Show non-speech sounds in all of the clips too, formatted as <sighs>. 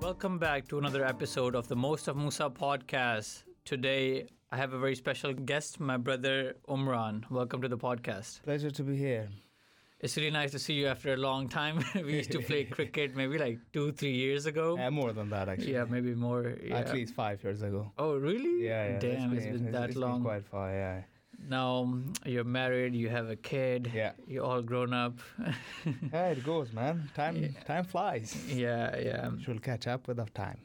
Welcome back to another episode of the Most of Musa podcast. Today, I have a very special guest, my brother Umran. Welcome to the podcast. Pleasure to be here. It's really nice to see you after a long time. <laughs> we used to play <laughs> cricket maybe like two, three years ago. Yeah, more than that actually. Yeah, maybe more. Yeah. At least five years ago. Oh, really? Yeah, yeah. Damn, it's been, that it's long. Been quite far, yeah. Now you're married, you have a kid. Yeah. You're all grown up. <laughs> yeah, it goes, man. Time, Yeah. time flies. yeah, yeah. She'll catch up with time.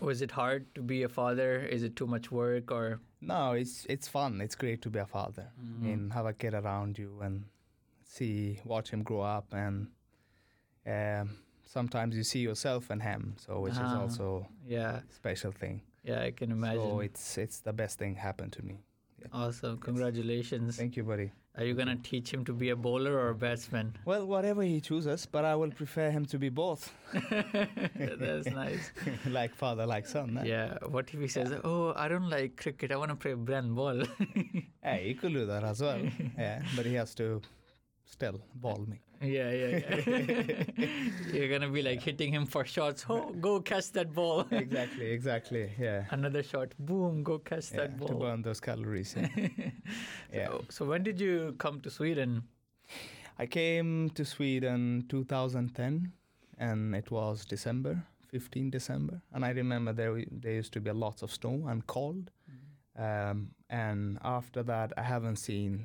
Was it hard to be a father? Is it too much work or? No, it's it's fun. It's great to be a father. Mm-hmm. I mean, have a kid around you and see, watch him grow up, and um, sometimes you see yourself in him. So, which is Ah. also Yeah, a special thing. yeah, I can imagine. So it's it's the best thing happened to me. Awesome, congratulations. Thank you, buddy. Are you gonna teach him to be a bowler or a batsman? Well, whatever he chooses, but I will prefer him to be both, <laughs> That's nice. <laughs> like father, like son. eh? Yeah. What if he says, "Oh, I don't like cricket. I want to play brännboll"? <laughs> Hey, he could do that as well. yeah, but he has to still ball me. Yeah, yeah, yeah. <laughs> You're gonna be like hitting him for shots. Oh, go catch that ball. <laughs> Exactly, exactly. Yeah. Another shot. Boom. Go catch yeah that to ball. burn those calories. Yeah. <laughs> yeah. So, so when did you come to Sweden? I came to Sweden 2010, and it was December, 15 December, and I remember there there used to be a lots of snow and cold, um, and after that I haven't seen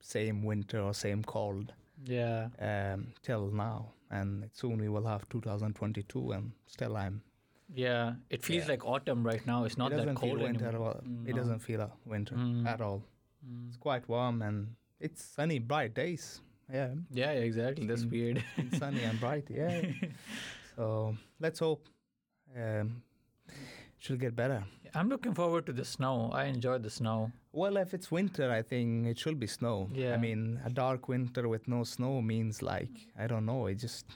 same winter or same cold Yeah. um, till now, and soon we will have 2022, and still I'm. Yeah. It feels Yeah. like autumn right now. It's not it that cold winter anymore. at all. Mm, It doesn't feel a winter Mm. at all. Mm. It's quite warm and it's sunny, bright days. Yeah, Yeah, exactly. That's Mm. weird. <laughs> it's sunny and bright. Yeah. <laughs> so let's hope um, she'll get better. I'm looking forward to the snow. I enjoy the snow. Well, if it's winter, I think it should be snow. Yeah. I mean, a dark winter with no snow means like I don't know. It just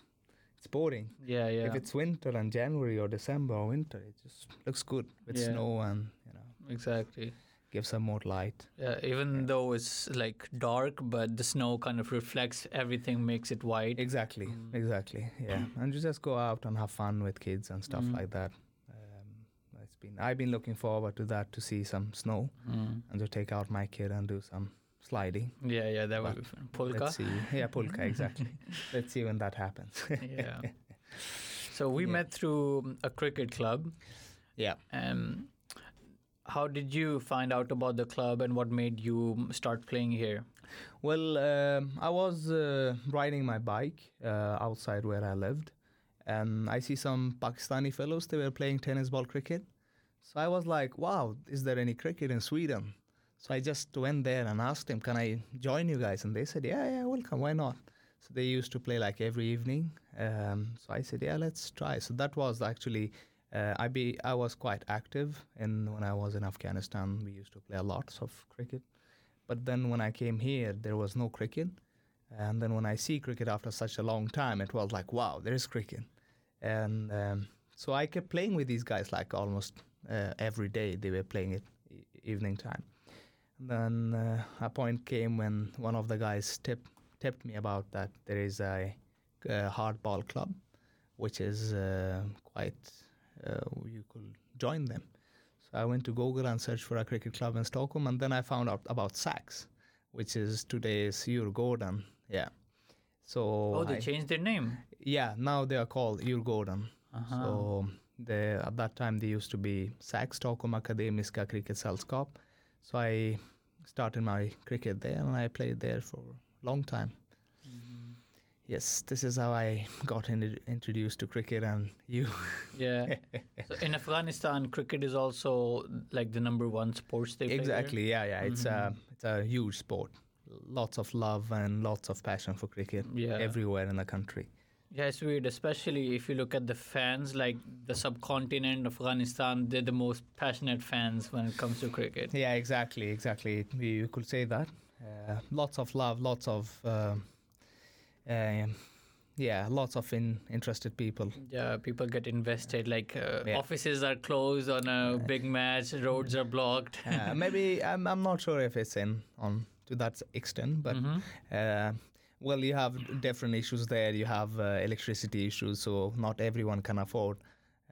it's boring. Yeah, yeah. If it's winter and January or December or winter, it just looks good with Yeah. snow and you know exactly. gives some more light. Yeah, even Yeah. though it's like dark, but the snow kind of reflects everything, makes it white. Exactly, Mm. exactly. Yeah, <clears throat> and you just go out and have fun with kids and stuff Mm. like that. Been I've been looking forward to that to see some snow Mm. and to take out my kid and do some sliding. Yeah, yeah, that would be fun. Pulka. Let's see. Yeah, pulka exactly. <laughs> Let's see when that happens. <laughs> yeah. So we Yeah. met through a cricket club. yeah. Um, how did you find out about the club and what made you start playing here? Well, um, I was uh, riding my bike uh, outside where I lived, and I see some Pakistani fellows. They were playing tennis ball cricket. So I was like, "Wow, is there any cricket in Sweden?" So I just went there and asked them, "Can I join you guys?" And they said, "Yeah, yeah, welcome. Why not?" So they used to play like every evening. Um, so I said, "Yeah, let's try." So that was actually. Uh, I be I was quite active, and when I was in Afghanistan, we used to play a lot of cricket. But then when I came here, there was no cricket. And then when I see cricket after such a long time, it was like, wow, there is cricket. And um, so I kept playing with these guys like almost uh, every day. They were playing it e- evening time. And then uh, a point came when one of the guys tipped, tipped me about that there is a, a hardball club, which is uh, quite, uh, you could join them. So I went to Google and searched for a cricket club in Stockholm, and then I found out about Sax, which is today's Djurgården. Yeah. So Oh, they I- changed their name. yeah, now they are called Djurgården. Uh-huh. So they, at that time they used to be Sax Stockholm Akademiska Cricket Sällskap. So I started my cricket there, and I played there for a long time. Yes, this is how I got in, introduced to cricket, and you. Yeah. <laughs> so in Afghanistan, cricket is also like the number one sports they play? Exactly. Yeah, yeah. It's a Mhm. it's a huge sport. Lots of love and lots of passion for cricket Yeah. everywhere in the country. Yeah, it's weird, especially if you look at the fans, like the subcontinent, Afghanistan, they're the most passionate fans when it comes to cricket. Yeah, exactly, exactly. You could say that. Uh, lots of love, lots of, um um yeah, lots of in, interested people. Yeah, people get invested. Like uh, Yeah. offices are closed on a big match, roads are blocked. Uh, maybe I'm, I'm not sure if it's in on to that extent, but Mhm. uh, well, you have different issues there. You have uh, electricity issues, so not everyone can afford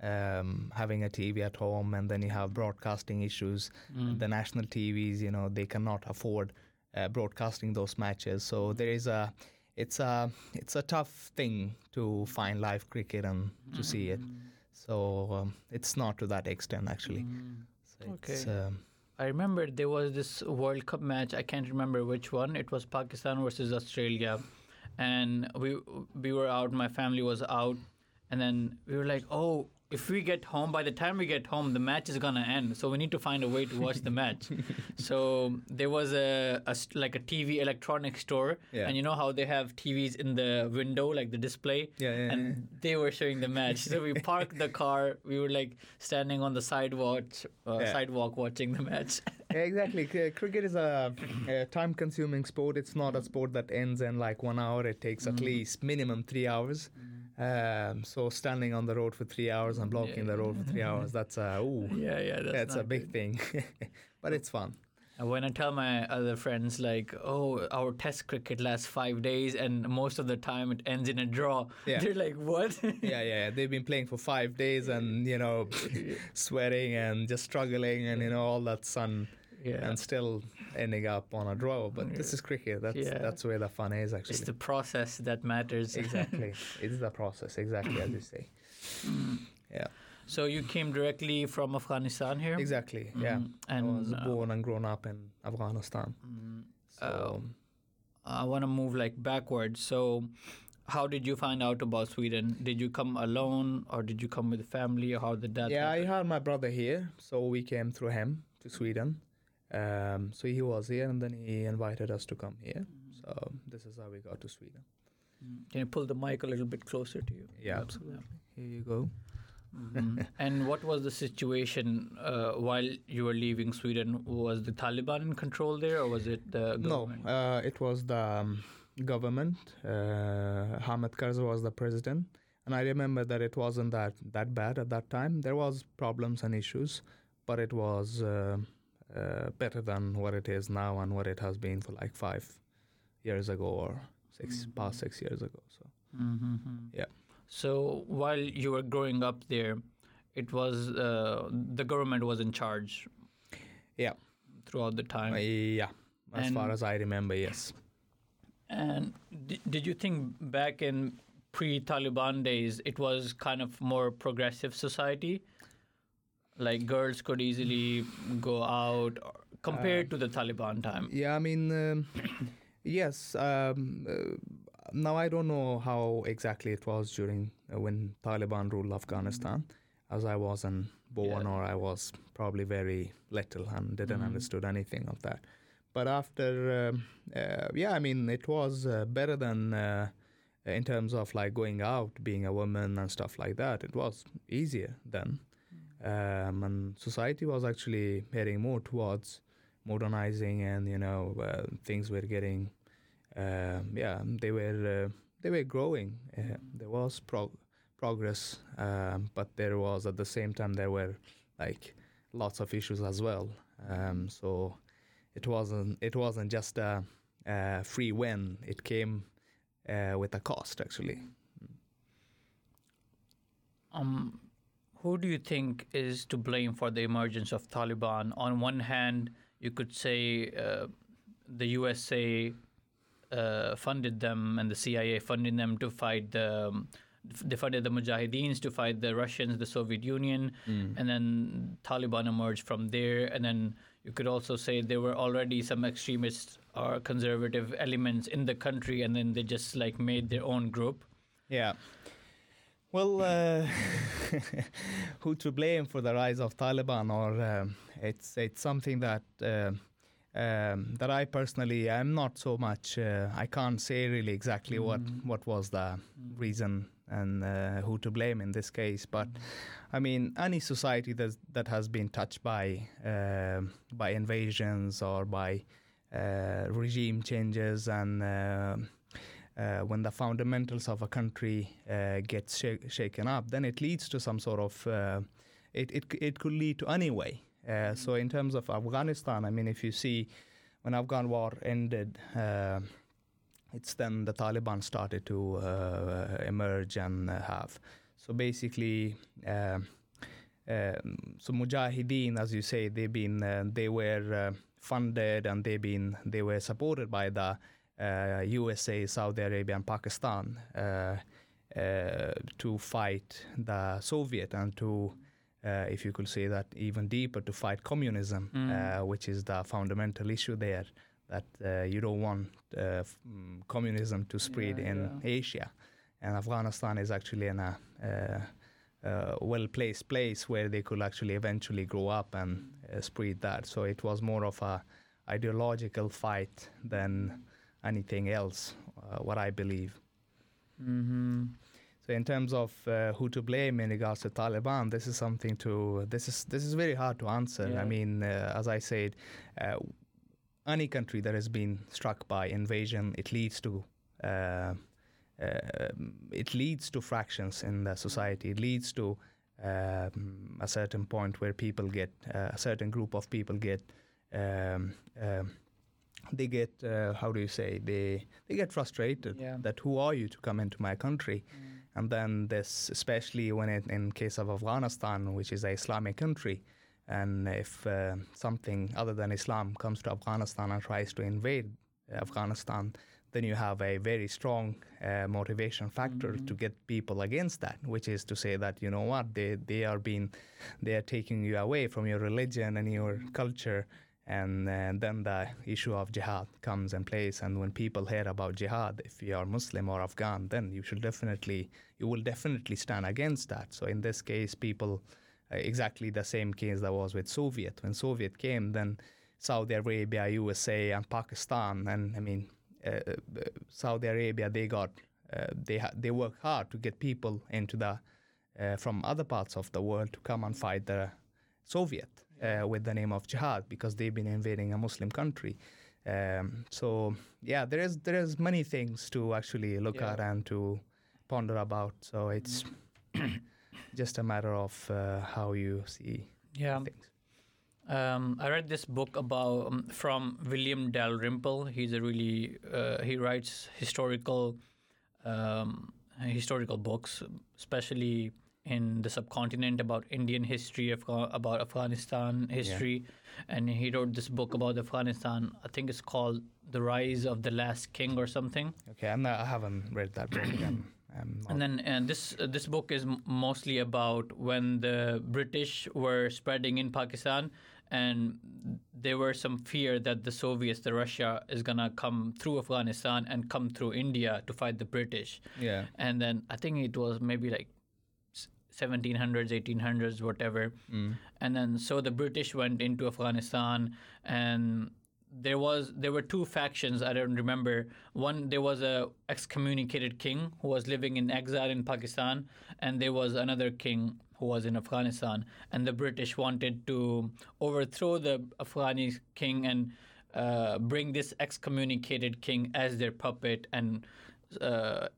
um, having a TV at home, and then you have broadcasting issues. Mm. The national TVs, you know, they cannot afford uh, broadcasting those matches. So there is a, it's a, it's a tough thing to find live cricket and to see it. Mm. So um, it's not to that extent actually. Mm. So it's, Okay. um, I remember there was this World Cup match. I can't remember which one. It was Pakistan versus Australia, and we we were out. My family was out, and then we were like, "Oh, if we get home, by the time we get home, the match is gonna end. So we need to find a way to watch the match." <laughs> so there was a, a like a TV electronics store, Yeah. and you know how they have TVs in the window, like the display yeah, yeah, and yeah. they were showing the match. So we <laughs> parked the car. We were like standing on the sidewalk, uh, sidewalk watching the match. <laughs> Yeah, exactly. C- cricket is a, a time-consuming sport. It's not a sport that ends in like one hour. It takes at Mhm. least minimum three hours. Um, so standing on the road for three hours and blocking the road for three hours, that's a ooh, <laughs> yeah, yeah, that's, that's a big good. thing. <laughs> but it's fun. And when I tell my other friends like, "Oh, our Test cricket lasts five days, and most of the time it ends in a draw," <laughs> Yeah. they're like, "What?" Yeah, yeah. They've been playing for five days and you know, sweating and just struggling and you know all that sun yeah. and still ending up on a draw. But this is cricket. That's Yeah. that's where the fun is actually. It's the process that matters. <laughs> exactly. it's the process. Exactly as you say. Yeah. So you came directly from Afghanistan here. Exactly. Yeah. Mhm. I And was uh, born and grown up in Afghanistan. mm, So Oh. I want to move like backwards. So, how did you find out about Sweden? Did you come alone, or did you come with the family, or how did that? yeah, I had my brother here, so we came through him to Sweden. Um, so he was here, and then he invited us to come here. So this is how we got to Sweden. Mm. Can you pull the mic a little bit closer to you? Yeah, absolutely. Here you go. Mhm. <laughs> and what was the situation uh, while you were leaving Sweden? Was the Taliban in control there, or was it the No, government? uh, it was the um, government. Uh, Hamid Karzai was the president, and I remember that it wasn't that that bad at that time. There was problems and issues, but it was uh, uh, better than what it is now and what it has been for like five years ago or 6 Mhm. past six years ago. So Mhm. Yeah. So while you were growing up there, it was uh, the government was in charge. Yeah. Throughout the time. uh, yeah, as far as I remember, yes. And d- did you think back in pre-Taliban days, it was kind of more progressive society? Like girls could easily go out, compared to the Taliban time. Yeah, I mean, um, <coughs> yes. Um, uh, now I don't know how exactly it was during uh, when Taliban ruled Afghanistan, as I wasn't born Yeah. or I was probably very little and didn't Mhm. understood anything of that. But after, um, uh, yeah, I mean, it was uh, better than uh, in terms of like going out, being a woman and stuff like that. It was easier then, um, and society was actually heading more towards modernizing and you know uh, things were getting um, yeah they were uh, they were growing. Uh, there was prog- progress um, but there was at the same time there were like lots of issues as well. Um, so it wasn't it wasn't just a, a free win. It came uh, with a cost actually. Um, who do you think is to blame for the emergence of Taliban? On one hand, you could say uh, the USA uh, funded them and the CIA funded them to fight the. Um, they funded the Mujahideens to fight the Russians, the Soviet Union, and then Taliban emerged from there. And then you could also say there were already some extremist or conservative elements in the country, and then they just like made their own group. Yeah. Well, uh, <laughs> who to blame for the rise of Taliban? Or um, it's it's something that uh, um, that I personally am not so much. Uh, I can't say really exactly what what was the reason and uh, who to blame in this case. But I mean, any society that that has been touched by um by invasions or by uh, regime changes and uh, when the fundamentals of a country uh, gets sh- shaken up, then it leads to some sort of uh, it, it it could lead to any way. Uh, so in terms of Afghanistan, I mean, if you see when Afghan war ended, uh, it's then the Taliban started to uh, emerge and uh, have. so basically. Um, um, so Mujahideen, as you say, they've been uh, they were uh, funded and they've been they were supported by the USA, uh, Saudi Arabia, and Pakistan uh, uh, to fight the Soviet and to, if you could say that, even deeper to fight communism, mm. which is the fundamental issue there. That you don't want f- mm, communism to spread yeah, in yeah. Asia, and Afghanistan is actually in a uh, well placed place where they could actually eventually grow up and uh, spread that. So it was more of a ideological fight than anything else, uh, what I believe. Mm-hmm. So in terms of uh, who to blame in regards to Taliban, this is something to this is this is very hard to answer. Yeah. I mean, uh, as I said, uh, any country that has been struck by invasion, it leads to uh, uh, it leads to fractions in the society. It leads to um, a certain point where people get a certain group of people get um, um, they get uh, how do you say they they get frustrated yeah. that who are you to come into my country mm. and then this especially when it, in case of afghanistan which is a islamic country and if uh, something other than islam comes to afghanistan and tries to invade afghanistan then you have a very strong uh, motivation factor mm-hmm. to get people against that, which is to say that you know what they they are being they are taking you away from your religion and your culture and, and then the issue of jihad comes in place. And when people hear about jihad if you are muslim or afghan then you should definitely you will definitely stand against that. So in this case people uh, exactly the same case that was with soviet. When soviet came then saudi arabia usa and pakistan and i mean uh, uh saudi arabia they got uh, they ha- they work hard to get people into the uh, from other parts of the world to come and fight the soviet uh, with the name of jihad because they've been invading a Muslim country. Um, so yeah, there is there is many things to actually look yeah. at and to ponder about. So it's <coughs> just a matter of uh, how you see yeah. things. Um, I read this book about um, from William Dalrymple. He's a really uh, he writes historical um, historical books, especially in the subcontinent about Indian history, about Afghanistan history, yeah. and he wrote this book about Afghanistan. I think it's called "The Rise of the Last King" or something. Okay, I'm not, I haven't read that book. I'm, <clears throat> I'm and then and this uh, this book is mostly about when the British were spreading in Pakistan, and there were some fear that the Soviets, the Russia, is gonna come through Afghanistan and come through India to fight the British. Yeah. And then I think it was maybe like 1700s 1800s whatever. Mm. and then so the british went into afghanistan and there was there were two factions i don't remember. One there was a excommunicated king who was living in exile in pakistan and there was another king who was in afghanistan. And the british wanted to overthrow the afghani king and uh, bring this excommunicated king as their puppet and uh,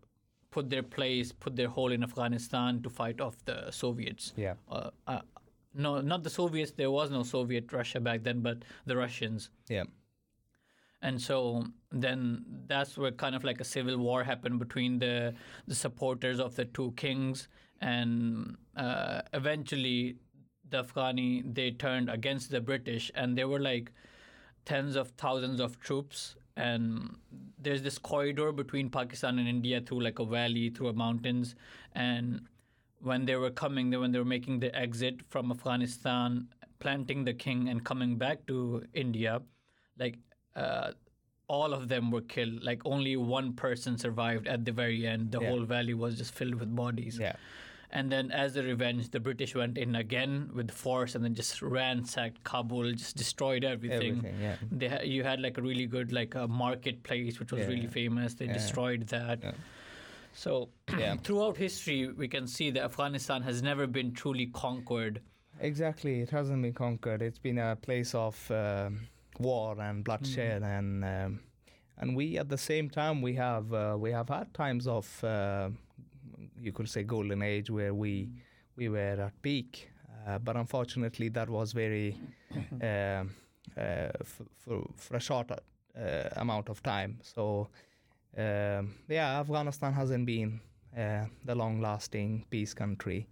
put their place, put their hole in Afghanistan to fight off the Soviets. Yeah. Uh, uh, no, not the Soviets. There was no Soviet Russia back then, but the Russians. Yeah. And so then that's where kind of like a civil war happened between the the supporters of the two kings, and uh, eventually the Afghani they turned against the British, and there were like tens of thousands of troops and there's this corridor between Pakistan and India through like a valley, through mountains, and when they were coming, when they were making the exit from Afghanistan, planting the king and coming back to India, like uh, all of them were killed. Like only one person survived at the very end. The yeah. whole valley was just filled with bodies. Yeah. And then, as a revenge, the British went in again with force and then just ransacked Kabul, just destroyed everything. everything yeah. They ha- you had like a really good like a marketplace which was yeah. really famous. They yeah. destroyed that. So <clears throat> throughout history, we can see that Afghanistan has never been truly conquered. Exactly, it hasn't been conquered. It's been a place of uh, war and bloodshed, mm. and um, and we at the same time we have uh, we have had times of uh, you could say golden age where we we were at peak. Uh, but unfortunately, that was very uh, <coughs> uh, f- for, for a short uh, amount of time. So um, yeah, Afghanistan hasn't been uh, the long-lasting peace country,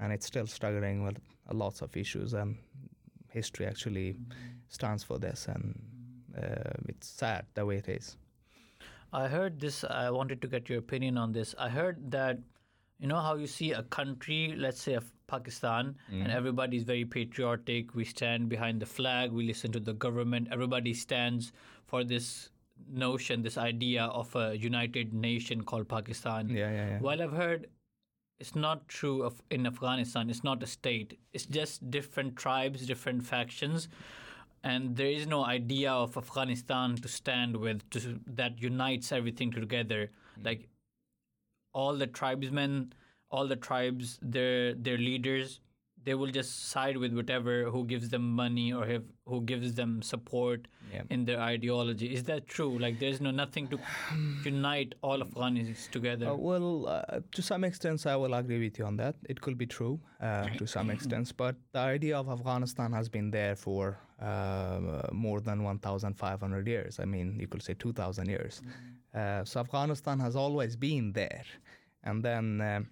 and it's still struggling with lots of issues. And history actually stands for this, and uh, it's sad the way it is. I heard this. I wanted to get your opinion on this. I heard that you know how you see a country, let's say Pakistan, and mm. everybody is very patriotic. We stand behind the flag. We listen to the government. Everybody stands for this notion, this idea of a united nation called Pakistan. Yeah, yeah, yeah. While I've heard it's not true of in Afghanistan, it's not a state. It's just different tribes, different factions, and there is no idea of Afghanistan to stand with to, that unites everything together. Mm. Like all the tribesmen, all the tribes, their their leaders, they will just side with whatever who gives them money or have, who gives them support Yeah. in their ideology. Is that true? Like there's no nothing to <sighs> unite all Afghanis together. Uh, well, uh, to some extent, I will agree with you on that. It could be true uh, to some extent, <clears throat> but the idea of Afghanistan has been there for uh, more than 1,500 years. I mean, you could say 2,000 years. Uh, so Afghanistan has always been there. And then um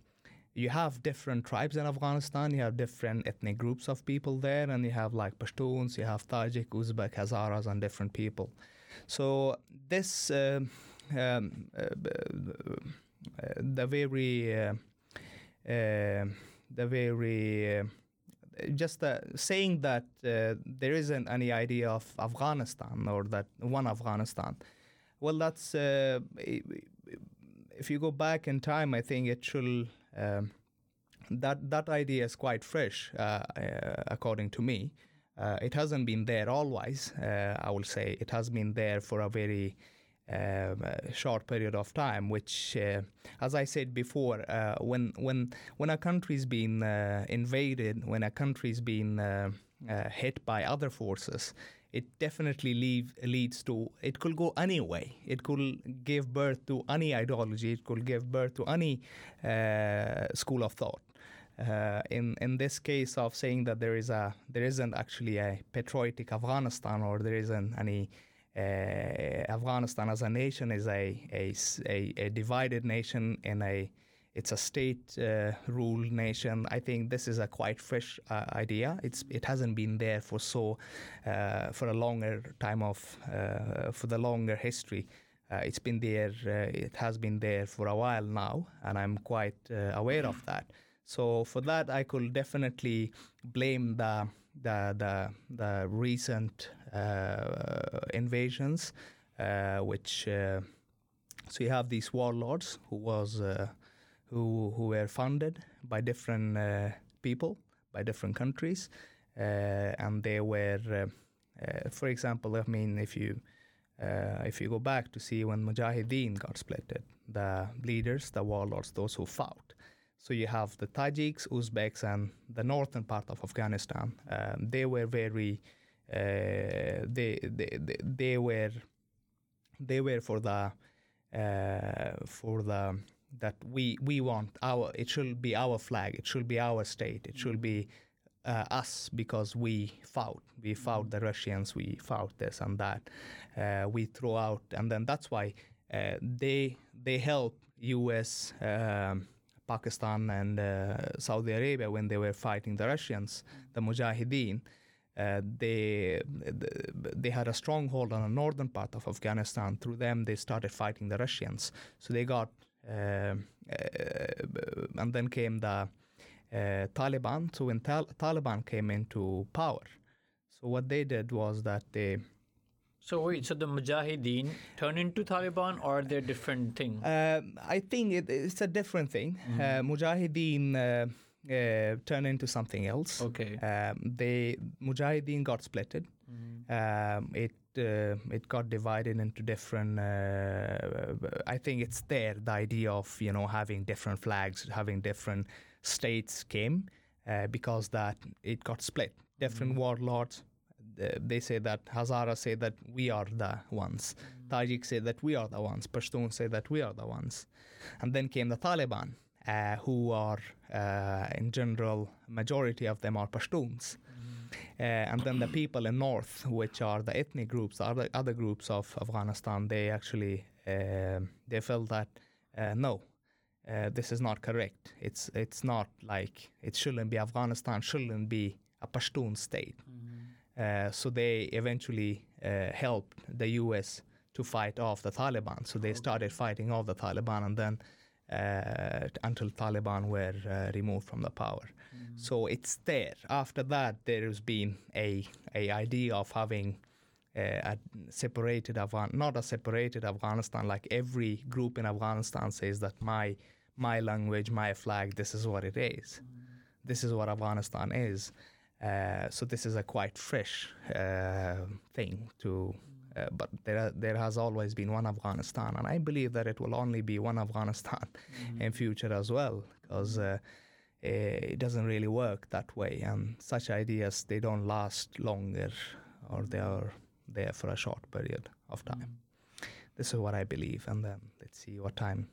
you have different tribes in Afghanistan, you have different ethnic groups of people there, and you have like Pashtuns, you have Tajik, Uzbek, Hazaras, and different people. So this um, um, uh, uh, the very uh, uh, the very uh, just uh, saying that uh, there isn't any idea of Afghanistan or that one Afghanistan. Well, that's uh, if you go back in time, I think it should. Um, that that idea is quite fresh, uh, uh, according to me. Uh, it hasn't been there always. Uh, I will say it has been there for a very um, uh, short period of time. Which, uh, as I said before, when when when a country's been invaded, when a country's been hit by other forces, it definitely leave, leads to it could go any way. It could give birth to any ideology. It could give birth to any uh, school of thought. Uh, in in this case of saying that there is a there isn't actually a patriotic Afghanistan or there isn't any uh, Afghanistan as a nation is a a a divided nation in a it's a state uh, nation. I think this is a quite fresh uh, idea. It's it hasn't been there for so uh, for a longer time of uh, for the longer history. Uh, it's been there. Uh, it has been there for a while now, and I'm quite aware of that. So for that, I could definitely blame the the the, the recent invasions, which so you have these warlords who was who who were funded by different uh, people by different countries, uh, and they were, uh, uh, for example, I mean, if you if you go back to see when Mujahideen got splitted, the leaders, the warlords, those who fought. So you have the Tajiks, Uzbeks, and the northern part of Afghanistan. Um, they were very, uh, they, they they they were they were for the uh, for the that we we want our it should be our flag it should be our state it should be uh, us because we fought we fought the Russians we fought this and that uh, we threw out and then that's why uh, they they help U.S. Um, Pakistan and uh, Saudi Arabia when they were fighting the Russians the Mujahideen uh, they they had a stronghold on the northern part of Afghanistan. Through them, they started fighting the Russians. So they got, and then came the uh, Taliban. So when Tal- Taliban came into power, so what they did was that they So wait, so the Mujahideen turn into Taliban or they're different thing? Um, I think it, it's a different thing. Uh, Mujahideen uh, uh, turned into something else. Okay. Um, they Mujahideen got splitted. Um, it uh, it got divided into different. Uh, I think it's there the idea of you know having different flags, having different states came uh, because that it got split. Different warlords. Uh, they say that Hazara say that we are the ones. Tajik say that we are the ones. Pashtun say that we are the ones. And then came the Taliban, uh, who are uh, in general majority of them are Pashtuns. Uh, and then the people in north, which are the ethnic groups, the other other groups of Afghanistan, they actually um they felt that uh, no, uh, this is not correct. It's it's not like it shouldn't be Afghanistan shouldn't be a Pashtun state. Uh, so they eventually uh, helped the U.S. to fight off the Taliban. So they started fighting off the Taliban, and then uh, until Taliban were uh, removed from the power. So it's there. After that, there has been a a idea of having uh, a separated Afghan, not a separated Afghanistan. Like every group in Afghanistan says that my my language, my flag, this is what it is. This is what Afghanistan is. Uh, so this is a quite fresh uh, thing to. Uh, but there, there has always been one Afghanistan, and I believe that it will only be one Afghanistan <laughs> in future as well, because uh, it doesn't really work that way, and such ideas they don't last longer, or they are there for a short period of time. This is what I believe, and then let's see what time.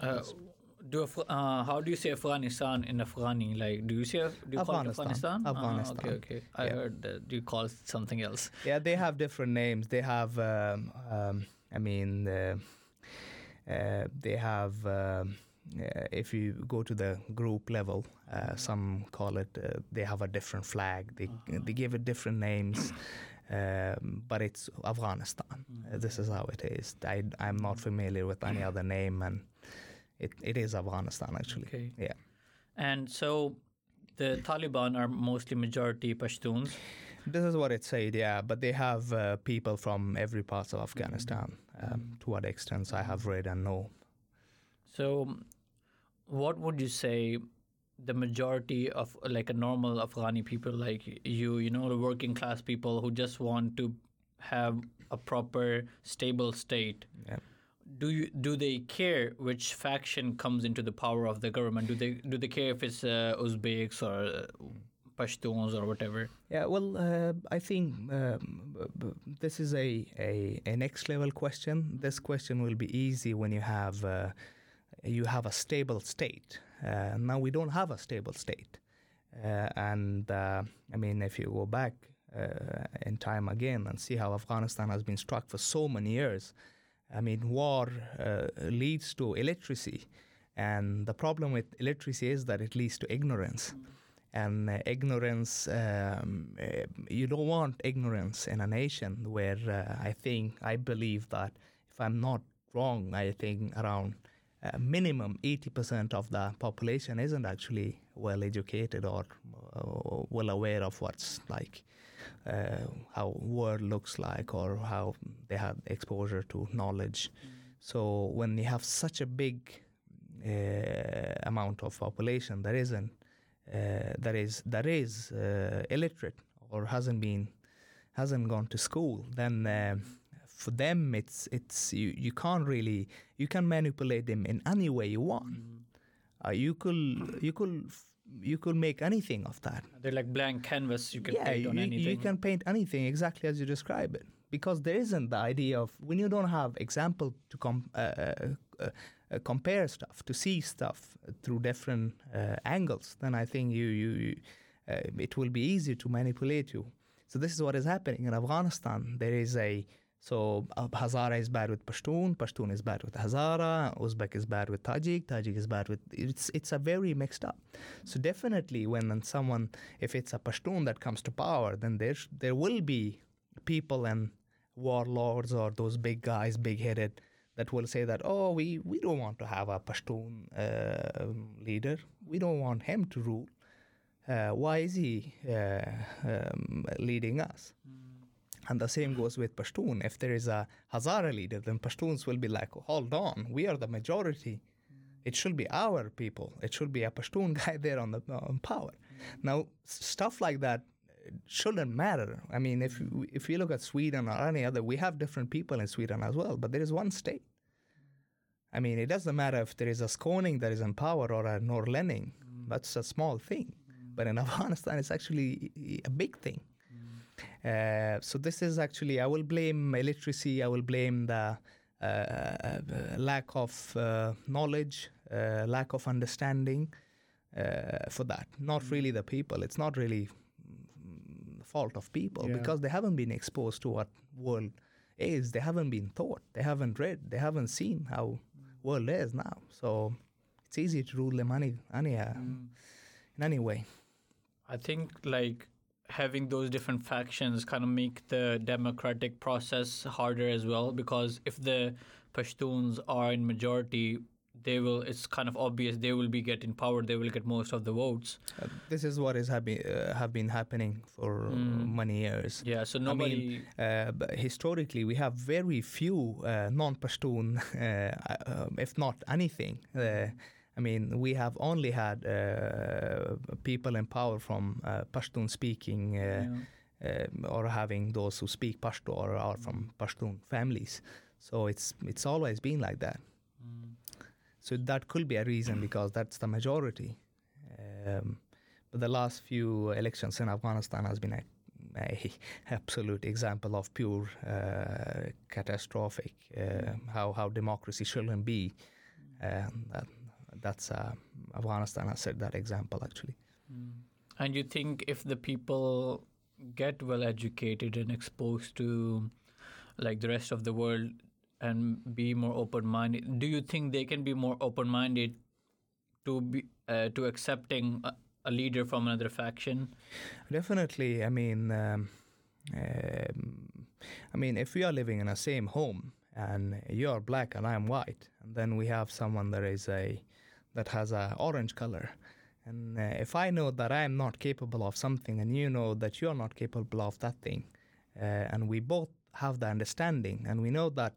Uh, do uh, how do you say Afghanistan in Afghani? Like, do you say do you Afghanistan. Afghanistan? Ah, okay, okay. I Yeah. heard that you call it something else. Yeah, they have different names. They have, um, um, I mean, uh, uh, they have. Um, if you go to the group level, uh, some call it. Uh, they have a different flag. They they give it different names, <coughs> um, but it's Afghanistan. Uh, this is how it is. I I'm not familiar with any other <coughs> name, and it, it is Afghanistan actually. Okay. Yeah. And so, the Taliban are mostly majority Pashtuns. This is what it said, yeah. But they have uh, people from every part of Afghanistan. Um, to what extent I have read and know. So, what would you say the majority of like a normal Afghani people like you, you know, the working class people who just want to have a proper stable state? Yeah. Do you do they care which faction comes into the power of the government? Do they do they care if it's uh, Uzbeks or uh, Pashtuns or whatever? Yeah, well, uh, I think um, this is a, a, a next level question. This question will be easy when you have uh, you have a stable state. Uh, now we don't have a stable state, uh, and uh, I mean, if you go back uh, in time again and see how Afghanistan has been struck for so many years, I mean, war uh, leads to illiteracy, and the problem with illiteracy is that it leads to ignorance. And uh, ignorance um, you don't want ignorance in a nation where i think i believe that if i'm not wrong i think around uh, minimum 80% of the population isn't actually well educated or uh, well aware of what's like uh, how world looks like or how they have exposure to knowledge. So when you have such a big uh, amount of population that isn't uh, that is that is uh, illiterate or hasn't been hasn't gone to school, then for them it's it's you, you can't really you can manipulate them in any way you want. Uh, you could you could you could make anything of that. They're like blank canvas. You can yeah, paint on you- anything. you can paint anything exactly as you describe it because there isn't the idea of when you don't have example to com- uh, uh, uh, uh, compare stuff to see stuff through different uh, angles then i think you you, you uh, it will be easy to manipulate you so this is what is happening in afghanistan there is a so uh, Hazara is bad with Pashtun, Pashtun is bad with Hazara, Uzbek is bad with Tajik, Tajik is bad with it's it's a very mixed up. So definitely when someone if it's a Pashtun that comes to power, then there there will be people and warlords or those big guys, big headed, that will say that oh we we don't want to have a Pashtun uh, leader, we don't want him to rule. Uh, why is he uh, um, leading us? And the same goes with Pashtun. If there is a Hazara leader, then Pashtuns will be like, hold on, we are the majority. It should be our people. It should be a Pashtun <laughs> guy there on the on power. Now, stuff like that shouldn't matter. I mean, if you, if you look at Sweden or any other, we have different people in Sweden as well, but there is one state. I mean, it doesn't matter if there is a Skåning that is in power or a Norrlänning. Mm. That's a small thing. But in <laughs> Afghanistan, it's actually a big thing. Uh, so this is actually I will blame illiteracy. I will blame the uh, uh, lack of uh, knowledge, uh, lack of understanding uh, for that. Not really the people. It's not really mm, fault of people Yeah. because they haven't been exposed to what world is. They haven't been taught. They haven't read. They haven't seen how world is now. So it's easy to rule them any, any uh, Mm. in any way. I think like having those different factions kind of make the democratic process harder as well because if the Pashtuns are in majority, they will. It's kind of obvious they will be getting power. They will get most of the votes. Uh, this is what is happy, uh, have been happening for Mm. many years. Yeah. So mean, nobody. Uh, but historically, we have very few uh, non-Pashtun, <laughs> uh, uh, if not anything. Uh, I mean, we have only had uh, people in power from uh, Pashtun-speaking uh, yeah. um, or having those who speak Pashto or are from Pashtun families. So it's it's always been like that. Mm. So that could be a reason <clears throat> because that's the majority. Um, but the last few elections in Afghanistan has been a, a <laughs> absolute example of pure uh, catastrophic. Uh, how how democracy shouldn't be. Um, that, that's uh, Afghanistan has set that example actually. Mm. And you think if the people get well educated and exposed to like the rest of the world and be more open minded, do you think they can be more open minded to be uh, to accepting a, a leader from another faction? Definitely. I mean, um, um, I mean, if we are living in the same home and you are black and I'm white, and then we have someone that is a that has a orange color, and uh, if I know that I am not capable of something, and you know that you are not capable of that thing, uh, and we both have the understanding, and we know that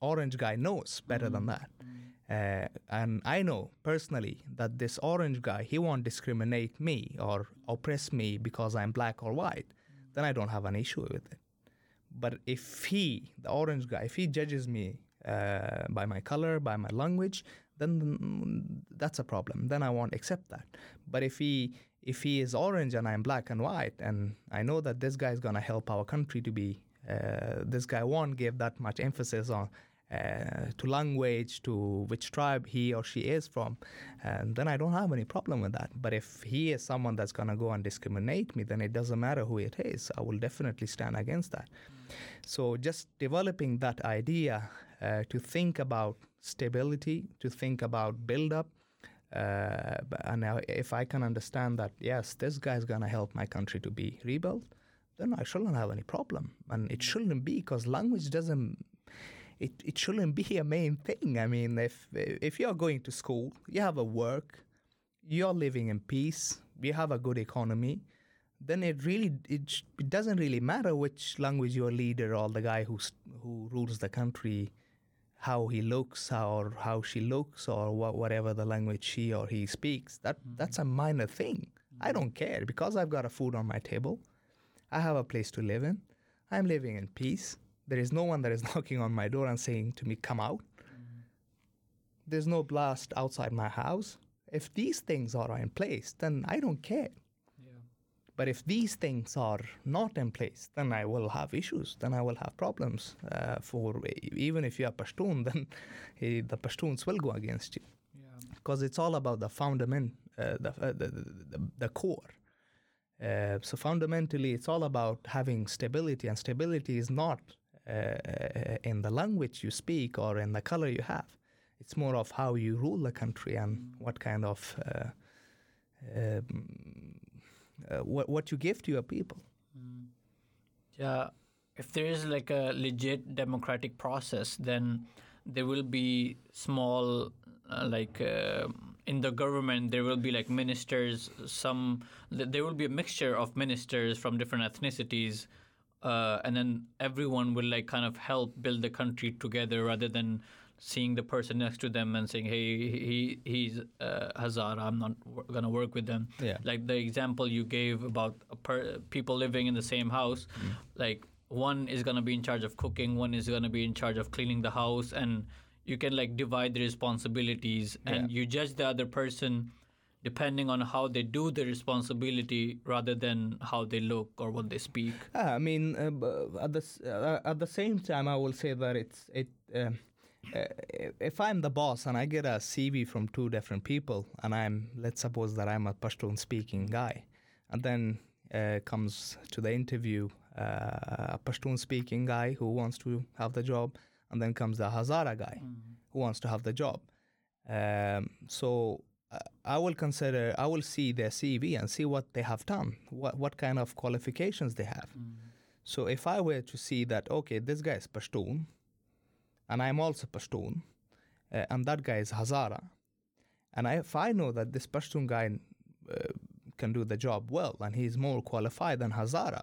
orange guy knows better than that. Uh, and I know personally that this orange guy, he won't discriminate me or oppress me because I'm black or white. Then I don't have an issue with it. But if he, the orange guy, if he judges me uh, by my color, by my language, then that's a problem. Then I won't accept that. But if he if he is orange and I'm black and white, and I know that this guy is gonna help our country to be, uh, this guy won't give that much emphasis on uh, to language, to which tribe he or she is from, and then I don't have any problem with that. But if he is someone that's gonna go and discriminate me, then it doesn't matter who it is. I will definitely stand against that. So just developing that idea uh, to think about stability, to think about build up. Uh, and if I can understand that, yes, this guy's gonna help my country to be rebuilt, then I shouldn't have any problem. And it shouldn't be because language doesn't it, it shouldn't <laughs> be a main thing. I mean, if if you're going to school, you have a work, you're living in peace, you have a good economy, then it really it, it doesn't really matter which language your leader or the guy who's who rules the country, how he looks or how she looks or wha- whatever the language she or he speaks. That mm-hmm. that's a minor thing. I don't care because I've got a food on my table. I have a place to live in. I'm living in peace. There is no one that is <laughs> knocking on my door and saying to me, Come out. Mm-hmm. There's no blast outside my house. If these things are in place, then I don't care. Yeah. But if these things are not in place, then I will have issues. Then I will have problems. Uh, for even if you are Pashtun, <laughs> then eh, the Pashtuns will go against you Yeah. because it's all about the fundament, uh, the, uh, the, the the core. Uh, so fundamentally, it's all about having stability, and stability is not uh, in the language you speak or in the color you have. It's more of how you rule the country and what kind of uh, um, uh, what what you give to your people. Mm. Yeah, if there is like a legit democratic process, then there will be small, uh, like uh, in the government, there will be like ministers. Some there will be a mixture of ministers from different ethnicities, uh, and then everyone will like kind of help build the country together rather than seeing the person next to them and saying, "Hey, he he's uh, Hazara. I'm not w- gonna work with them." Yeah. like the example you gave about a per- people living in the same house like one is to be in charge of cooking one is to be in charge of cleaning the house and you can like divide the responsibilities and you judge the other person depending on how they do the responsibility rather than how they look or what they speak Ah, I mean, uh, at the uh, at the same time, I will say that it's it. Uh, if I'm the boss and I get a CV from two different people, and I'm let's suppose that I'm a Pashtun speaking guy, and then uh, comes to the interview uh, a Pashtun speaking guy who wants to have the job, and then comes the Hazara guy who wants to have the job. Um, so uh, I will consider, I will see their CV and see what they have done, what what kind of qualifications they have. So if I were to see that, okay, this guy is Pashtun, and I'm also Pashtun, uh, and that guy is Hazara, and I, if I know that this Pashtun guy uh, can do the job well and he's more qualified than Hazara,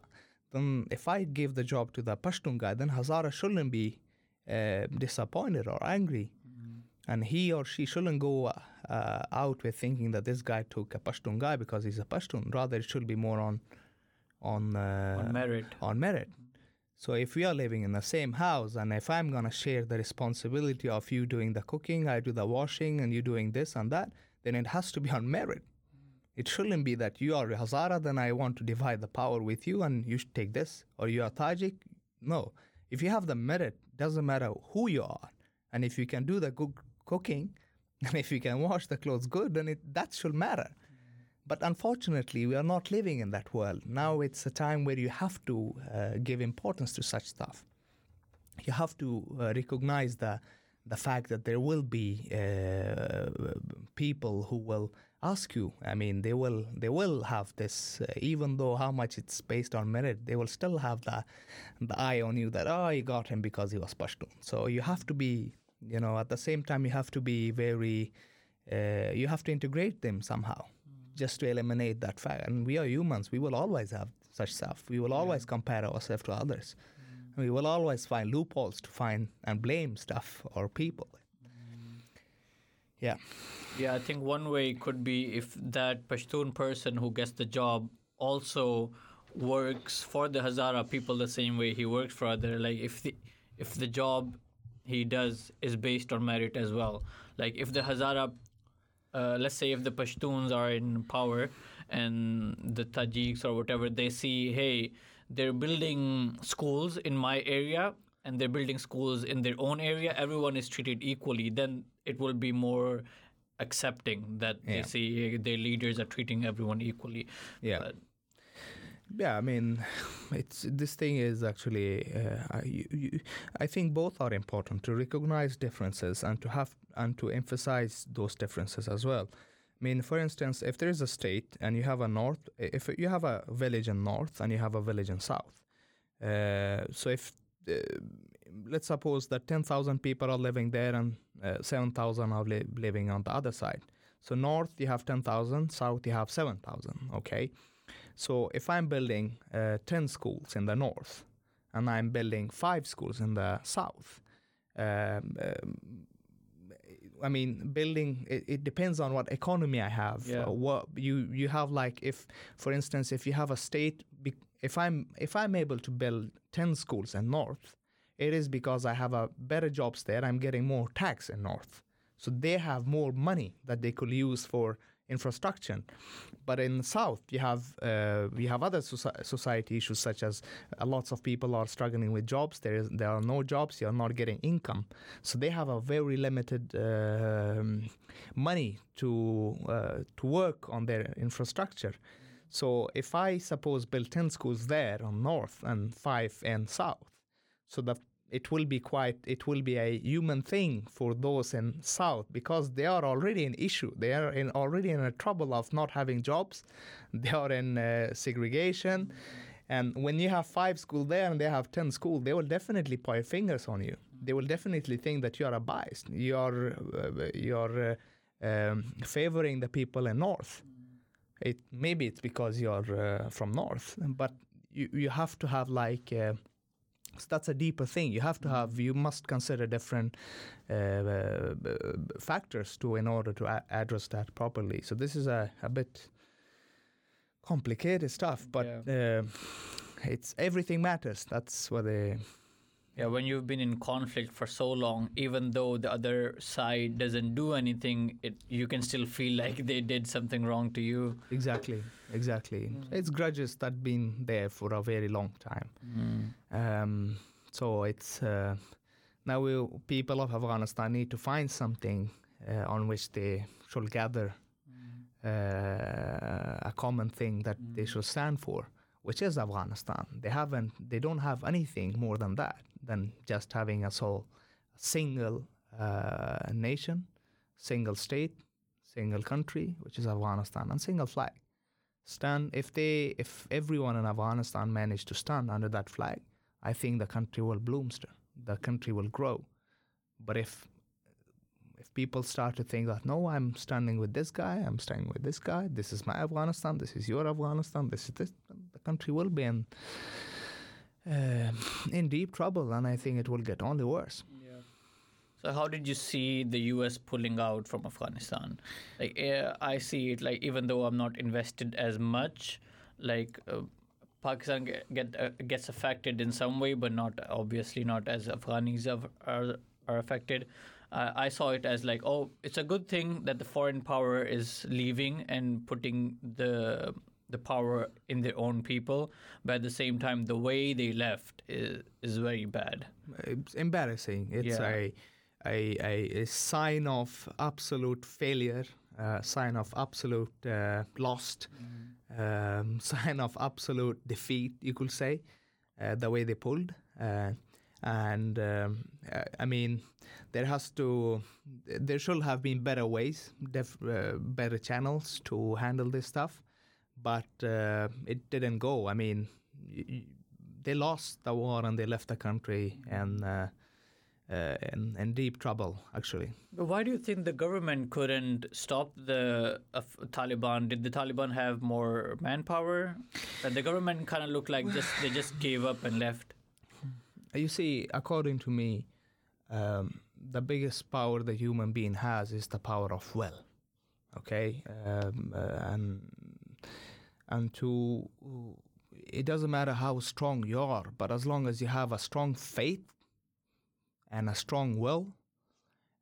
then if I give the job to the Pashtun guy, then Hazara shouldn't be uh, disappointed or angry. And he or she shouldn't go uh, out with thinking that this guy took a Pashtun guy because he's a Pashtun. Rather, it should be more on on uh, on merit. on merit. So if we are living in the same house and if I'm gonna share the responsibility of you doing the cooking, I do the washing, and you doing this and that, then it has to be on merit. It shouldn't be that you are Hazara, then I want to divide the power with you and you should take this, or you are Tajik. No. If you have the merit, doesn't matter who you are. And if you can do the good cooking, <laughs> and if you can wash the clothes good, then it, that should matter. But unfortunately, we are not living in that world. Now it's a time where you have to uh, give importance to such stuff. You have to uh, recognize the the fact that there will be uh, people who will ask you. I mean, they will they will have this, uh, even though how much it's based on merit, they will still have the the eye on you that oh, you got him because he was Pashtun. So you have to be, you know, at the same time you have to be very, uh, you have to integrate them somehow, just to eliminate that fact. And we are humans; we will always have such stuff. We will always compare ourselves to others. Mm. We will always find loopholes to find and blame stuff or people. Mm. Yeah. Yeah, I think one way could be if that Pashtun person who gets the job also works for the Hazara people the same way he works for other. Like if the if the job he does is based on merit as well. Like if the Hazara, uh, let's say if the Pashtuns are in power and the Tajiks or whatever, they see, hey, they're building schools in my area and they're building schools in their own area. Everyone is treated equally. Then it will be more accepting that they see their leaders are treating everyone equally. Yeah. But, Yeah, I mean, <laughs> it's this thing is actually. Uh, I, you, I think both are important to recognize differences and to have and to emphasize those differences as well. I mean, for instance, if there is a state and you have a north, if you have a village in north and you have a village in south, uh, so if uh, let's suppose that ten thousand people are living there and uh, seven thousand are li- living on the other side. So north you have ten thousand, south you have seven thousand. Okay. So if I'm building uh, 10 schools in the north and I'm building five schools in the south, um, um, I mean, building it, it depends on what economy I have. Yeah. Uh, what you you have like if, for instance, if you have a state, if I'm if I'm able to build 10 schools in north, it is because I have a better jobs there. I'm getting more tax in north, so they have more money that they could use for infrastructure. But in the south, you have uh, you have other soci- society issues such as uh, lots of people are struggling with jobs. There is there are no jobs. You are not getting income, so they have a very limited um money to uh, to work on their infrastructure. So if I suppose build ten schools there on north and five in south, so the it will be quite it will be a human thing for those in south because they are already an issue. They are in already in a trouble of not having jobs. <laughs> They are in uh, segregation. And when you have five school there and they have 10 school they will definitely point fingers on you. They will definitely think that you are a biased you are uh, you are uh, um, favoring the people in north. It maybe it's because you're uh, from north but you, you have to have like uh, so that's a deeper thing. You have to have, you must consider different uh, uh, factors to in order to a- address that properly. So this is a, a bit complicated stuff, but uh, it's everything matters. That's what they. Yeah, when you've been in conflict for so long, even though the other side doesn't do anything, it you can still feel <laughs> like they did something wrong to you. Exactly, exactly. It's grudges that been there for a very long time. Um, so it's uh, now we, people of Afghanistan need to find something uh, on which they should gather uh, a common thing that they should stand for, which is Afghanistan. They haven't, they don't have anything more than that, than just having a sole single uh, nation single state, single country, which is Afghanistan, and single flag. Stand if they if everyone in Afghanistan managed to stand under that flag, I think the country will bloomster. The country will grow. But if if people start to think that no, I'm standing with this guy, I'm standing with this guy, this is my Afghanistan, this is your Afghanistan, this is this, the country will be in uh, in deep trouble, and I think it will get only worse. So how did you see the U.S. pulling out from Afghanistan? Like I see it like even though I'm not invested as much, like uh, Pakistan get, get uh, gets affected in some way, but not obviously not as Afghanis are are, are affected. Uh, I saw it as like, oh, it's a good thing that the foreign power is leaving and putting the the power in their own people, but at the same time, the way they left is is very bad. It's embarrassing. It's Yeah. a, a, a a sign of absolute failure, uh, sign of absolute uh, lost, um, <laughs> sign of absolute defeat. You could say uh, the way they pulled, uh, and um, uh, I mean there has to there should have been better ways, def, uh, better channels to handle this stuff, but uh, it didn't go. I mean. They lost the war and they left the country and uh, uh, in, in deep trouble actually But why do you think the government couldn't stop the uh, Taliban? Did the Taliban have more manpower? Uh, the government kind of looked like just they just gave up and left. you see according to me um, the biggest power the human being has is the power of will okay um, uh, and and to it doesn't matter how strong you are but as long as you have a strong faith and a strong will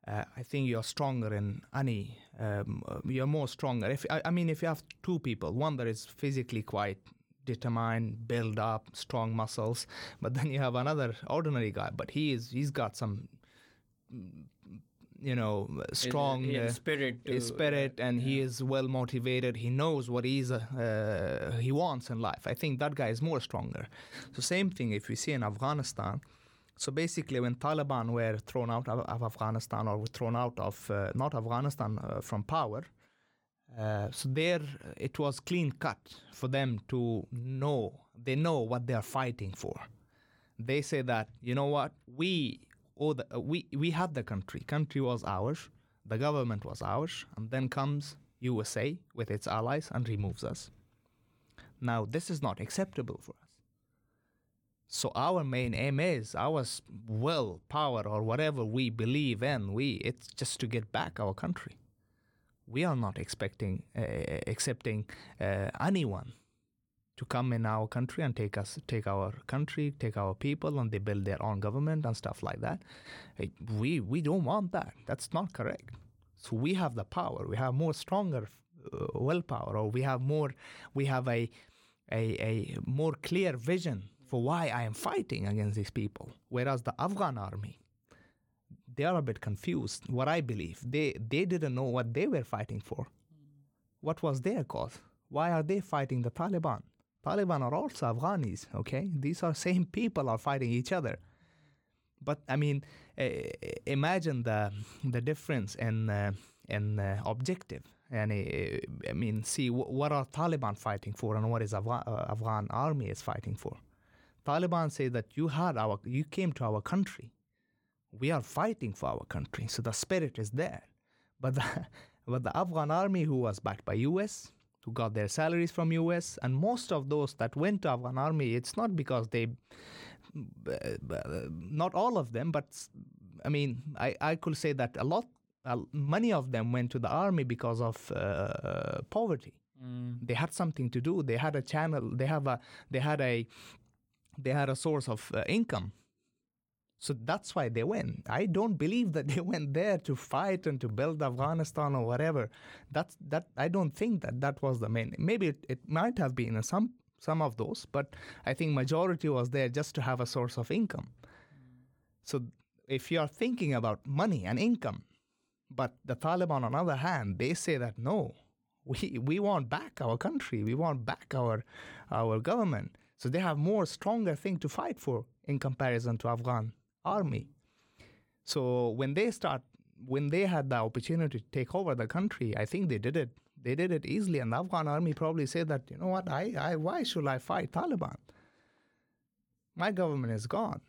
uh, I think you're stronger in any. Um, uh, you're more stronger. If I, I mean, if you have two people, one that is physically quite determined, build up, strong muscles, <laughs> but then you have another ordinary guy, but he is he's got some, you know, strong He had uh, spirit. To, spirit, and he is well motivated. He knows what he's uh, uh, he wants in life. I think that guy is more stronger. So same thing if we see in Afghanistan. So basically, when Taliban were thrown out of, of Afghanistan or were thrown out of uh, not Afghanistan uh, from power, uh, so there it was clean cut for them to know they know what they are fighting for. They say that you know what we owe the, uh, we we had the country. Country was ours. The government was ours, and then comes USA with its allies and removes us. Now this is not acceptable for us. So our main aim is our will, power, or whatever we believe in. We it's just to get back our country. We are not expecting uh, accepting uh, anyone to come in our country and take us, take our country, take our people, and they build their own government and stuff like that. We we don't want that. That's not correct. So we have the power. We have more stronger uh, willpower, or we have more. We have a a, a more clear vision for why I am fighting against these people. Whereas the Afghan army, they are a bit confused. What I believe, they they didn't know what they were fighting for. What was their cause? Why are they fighting the Taliban? Taliban are also Afghanis. Okay, these are same people are fighting each other. But I mean, uh, imagine the the difference in uh, in uh, objective. And uh, I mean, see wh- what are Taliban fighting for, and what is Afghan, uh, Afghan army is fighting for. Taliban say that you had our, you came to our country. We are fighting for our country, so the spirit is there. But the, <laughs> but the Afghan army, who was backed by U.S., who got their salaries from U.S., and most of those that went to Afghan army, it's not because they, not all of them, but I mean, I, I could say that a lot, uh, many of them went to the army because of uh, poverty. Mm. They had something to do. They had a channel. They have a. They had a. They had a source of uh, income. So that's why they went. I don't believe that <laughs> they went there to fight and to build Afghanistan or whatever. That's that. I don't think that that was the main. Maybe it, it might have been some some of those, but I think majority was there just to have a source of income. So if you are thinking about money and income, but the Taliban, on the other hand, they say that no, we we want back our country, we want back our our government. So they have more stronger thing to fight for in comparison to Afghan army. So when they start when they had the opportunity to take over the country, I think they did it. They did it easily, and the Afghan army probably said that you know what, I, I why should I fight Taliban? My government is gone,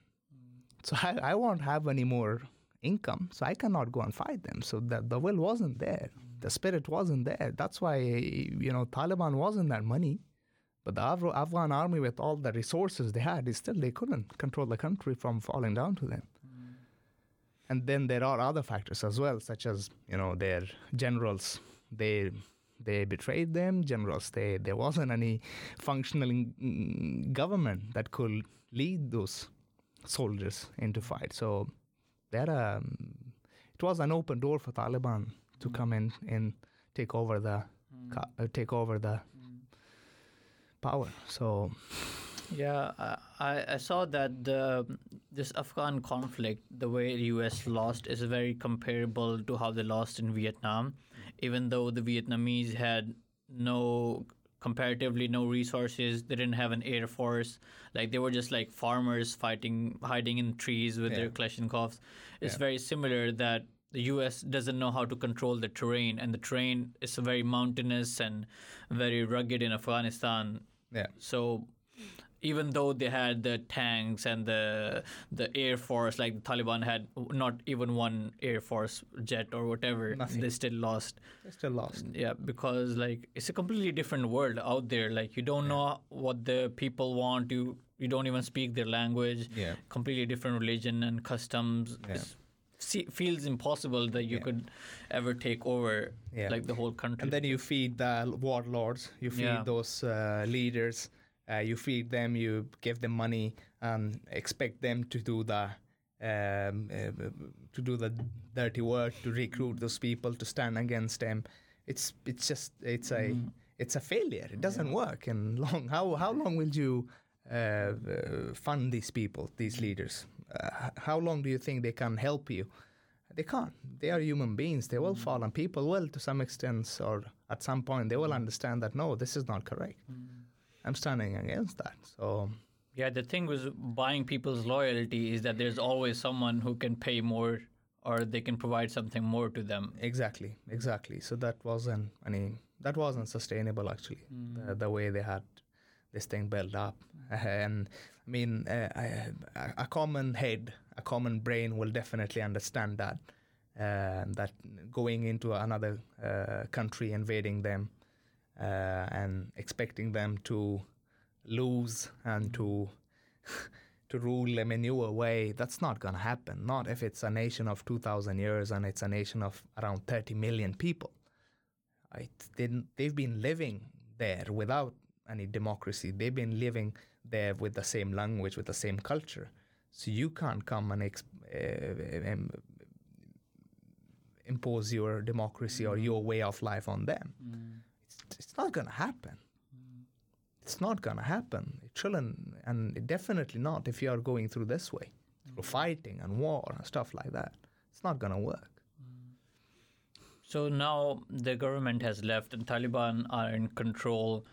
so I, I won't have any more income, so I cannot go and fight them. So the the will wasn't there, the spirit wasn't there. That's why you know Taliban wasn't that money. But the Af- Afghan army, with all the resources they had, is still they couldn't control the country from falling down to them. And then there are other factors as well, such as you know their generals. They they betrayed them. Generals, they there wasn't any functional mm, government that could lead those soldiers into fight. So that um, it was an open door for Taliban to come in and take over the ca- uh, take over the power. So Yeah, I- I, saw that the this Afghan conflict, the way the U.S. lost, is very comparable to how they lost in Vietnam. Even though the Vietnamese had no comparatively no resources, they didn't have an air force. Like they were just like farmers fighting, hiding in trees with their Yeah. Kalashnikovs. It's Yeah. very similar that the U.S. doesn't know how to control the terrain, and the terrain is very mountainous and very rugged in Afghanistan. Yeah, So even though they had the tanks and the the air force, like the Taliban had not even one air force jet or whatever, Nothing. they still lost. they still lost. Yeah, because like it's a completely different world out there. Like you don't know what the people want. You you don't even speak their language. Yeah. Completely different religion and customs. Yeah. It's, see, feels impossible that you Yeah. could ever take over Yeah. like the whole country. And then you feed the warlords, you feed Yeah. those uh, leaders, uh, you feed them, you give them money, and expect them to do the um, uh, to do the dirty work, to recruit those people, to stand against them. It's it's just it's a Mm-hmm. it's a failure. It doesn't work. And long how how long will you uh, uh, fund these people, these leaders? Uh, how long do you think they can help you? They can't. They are human beings. They will mm. fall, and people will, to some extent, or at some point, they will mm. understand that no, this is not correct. Mm. I'm standing against that. So Yeah, the thing with buying people's loyalty is that there's always someone who can pay more or they can provide something more to them. exactly, exactly. So that wasn't. I mean, that wasn't sustainable actually. The, the way they had this thing built up, <laughs> and I mean, uh, a, a common head, a common brain will definitely understand that. Uh, that going into another uh, country, invading them, uh, and expecting them to lose and to <laughs> to rule them in your way, that's not going to happen. Not if it's a nation of 2,000 years and it's a nation of around 30 million people. They've been living there without any democracy. They've been living there with the same language, with the same culture. So you can't come and ex- uh, um, impose your democracy or your way of life on them. It's, it's not going to happen. It's not going to happen. It shouldn't, and definitely not if you are going through this way, through fighting and war and stuff like that. It's not going to work. So now the government has left and Taliban are in control.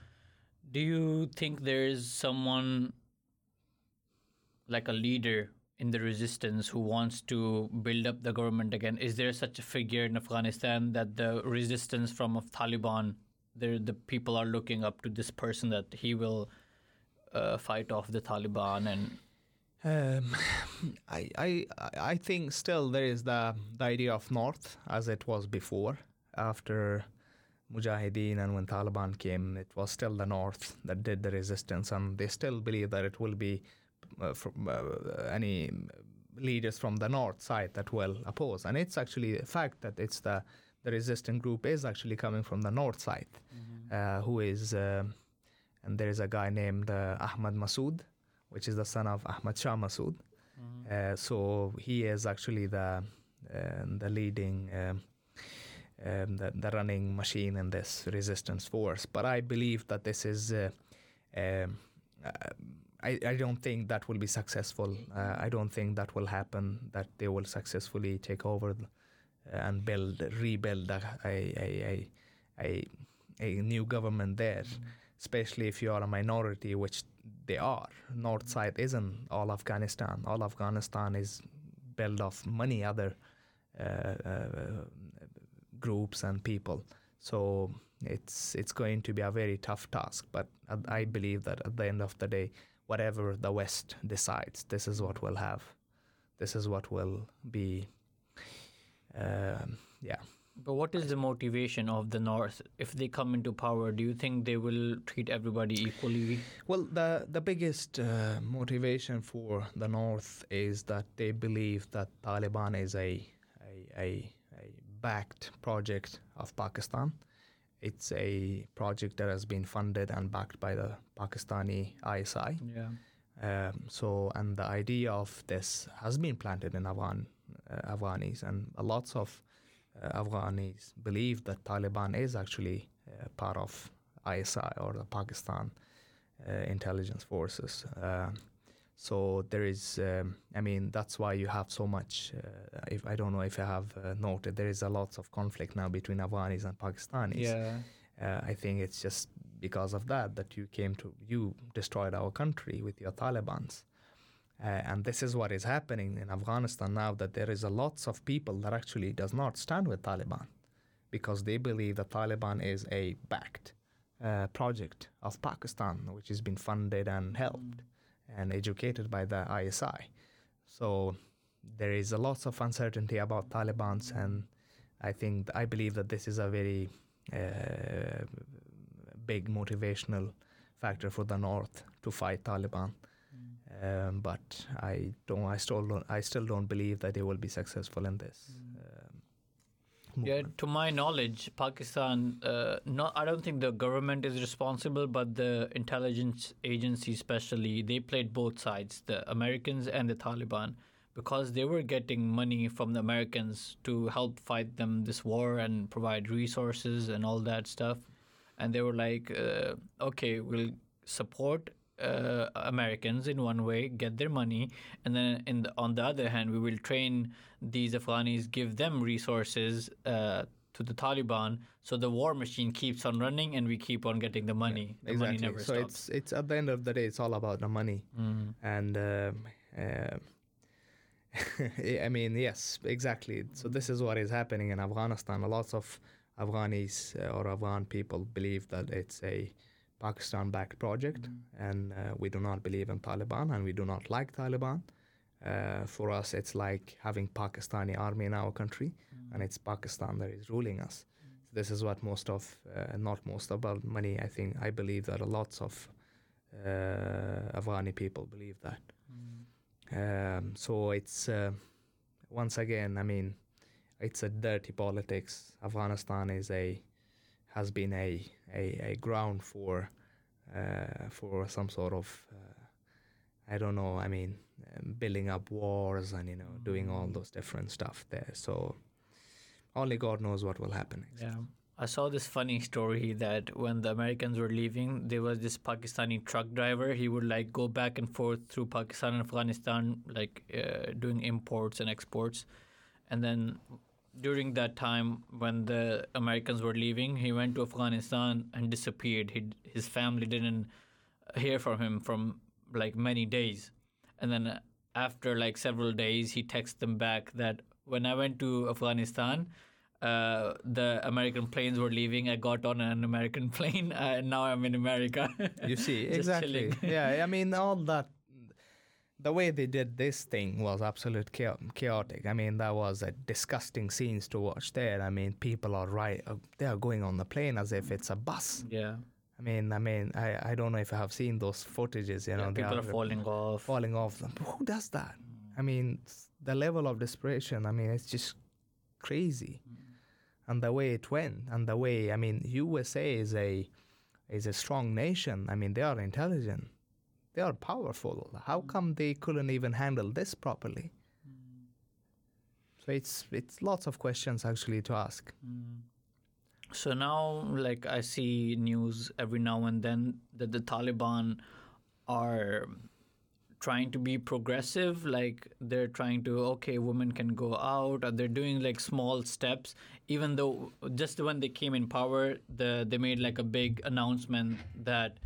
Do you think there is someone like a leader in the resistance who wants to build up the government again? Is there such a figure in Afghanistan that the resistance from of Taliban, the people are looking up to this person that he will uh, fight off the Taliban and Um, <laughs> I, I, I think still there is the, the idea of North as it was before. After Mujahideen and when Taliban came, it was still the North that did the resistance, and they still believe that it will be uh, from uh, any leaders from the North side that will oppose. And it's actually a fact that it's the the resistant group is actually coming from the North side, uh, who is, uh, and there is a guy named uh, Ahmad Massoud which is the son of Ahmad Shah Massoud. Uh, so he is actually the the leading um, um, the, the running machine in this resistance force. But I believe that this is. Uh, um, uh, I, I don't think that will be successful. Uh, I don't think that will happen. That they will successfully take over and build, rebuild a a, a, a, new government there especially if you are a minority, which they are. North side isn't all Afghanistan. All Afghanistan is built of many other uh, uh, groups and people. So it's it's going to be a very tough task. But I believe that at the end of the day, whatever the West decides, this is what we'll have. This is what will be. Um, yeah. But what is the motivation of the North if they come into power? Do you think they will treat everybody equally? Well, the the biggest uh, motivation for the North is that they believe that Taliban is a a, a, a backed project of Pakistan. It's a project that has been funded and backed by the Pakistani ISI. Yeah. Um, so, and the idea of this has been planted in Afghan uh, Afghanis, and lots of uh, Afghanis believe that Taliban is actually uh, part of ISI or the Pakistan uh, intelligence forces. Um, so there is, um, I mean, that's why you have so much. Uh, if I don't know if you have uh, noted, there is a lot of conflict now between Afghanis and Pakistanis. Yeah. Uh, I think it's just because of that that you came to, you destroyed our country with your Taliban's. Uh, and this is what is happening in Afghanistan now that there is a lots of people that actually does not stand with Taliban because they believe that Taliban is a backed uh, project of Pakistan, which has been funded and helped. Mm and educated by the ISI. So there is a lot of uncertainty about Taliban's, and I think I believe that this is a very uh, big motivational factor for the North to fight Taliban. Mm. Um, but I don't. I still don't. I still don't believe that they will be successful in this. Mm. Yeah, to my knowledge, Pakistan. Uh, not, I don't think the government is responsible, but the intelligence agency, especially, they played both sides, the Americans and the Taliban, because they were getting money from the Americans to help fight them this war and provide resources and all that stuff. And they were like, uh, okay, we'll support uh, Americans in one way, get their money, and then the, on the other hand, we will train these Afghanis, give them resources uh, to the Taliban, so the war machine keeps on running, and we keep on getting the money. Yeah, the exactly. money never so stops. it's it's at the end of the day, it's all about the money, mm. and. Uh, uh, <laughs> I mean, yes, exactly. So this is what is happening in Afghanistan. A lot of Afghanis uh, or Afghan people believe that it's a Pakistan-backed project, mm-hmm. and uh, we do not believe in Taliban, and we do not like Taliban. Uh, for us, it's like having Pakistani army in our country, mm-hmm. and it's Pakistan that is ruling us. Mm-hmm. So this is what most of, uh, not most of, but many, I think, I believe that a lots of uh, Afghani people believe that. Um, so it's uh, once again, I mean, it's a dirty politics. Afghanistan is a has been a a, a ground for uh, for some sort of uh, I don't know. I mean, um, building up wars and you know doing all mm. those different stuff there. So only God knows what will happen next. Yeah. I saw this funny story that when the Americans were leaving, there was this Pakistani truck driver. He would like go back and forth through Pakistan and Afghanistan, like uh, doing imports and exports. And then during that time when the Americans were leaving, he went to Afghanistan and disappeared. He, his family didn't hear from him from like many days. And then after like several days, he texted them back that when I went to Afghanistan, uh, the American planes were leaving. I got on an American <laughs> plane, uh, and now I'm in America. you see, <laughs> exactly. yeah, I mean, all that the way they did this thing was absolute chaotic. I mean, that was a disgusting scenes to watch there. I mean, people are right; uh, they are going on the plane as if it's a bus. Yeah. I mean, I mean, I, I don't know if I have seen those footages. You know, people are, are, falling off. Falling off. Who does that? I mean, the level of desperation. I mean, it's just crazy. Mm. And the way it went, and the way I mean, USA is a is a strong nation. I mean, they are intelligent they are powerful. How mm. come they couldn't even handle this properly? Mm. So it's it's lots of questions actually to ask. Mm. So now, like I see news every now and then that the Taliban are trying to be progressive like they're trying to okay women can go out or they're doing like small steps even though just when they came in power the they made like a big announcement that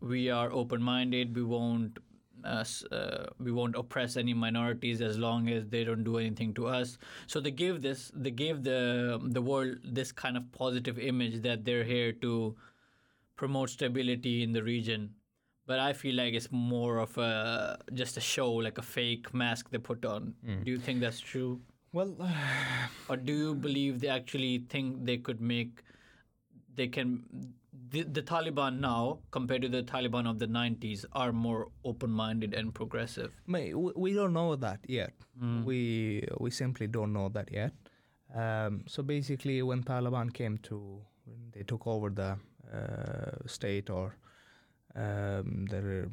we are open minded we won't uh, uh, we won't oppress any minorities as long as they don't do anything to us. So they gave this, they gave the the world this kind of positive image that they're here to promote stability in the region. But I feel like it's more of a just a show, like a fake mask they put on. Do you think that's true, Well, <sighs> or do you believe they actually think they could make, they can, the, the Taliban now compared to the Taliban of the '90s are more open-minded and progressive. We we don't know that yet. We we simply don't know that yet. Um, so basically, when Taliban came to, when they took over the uh, state or um, the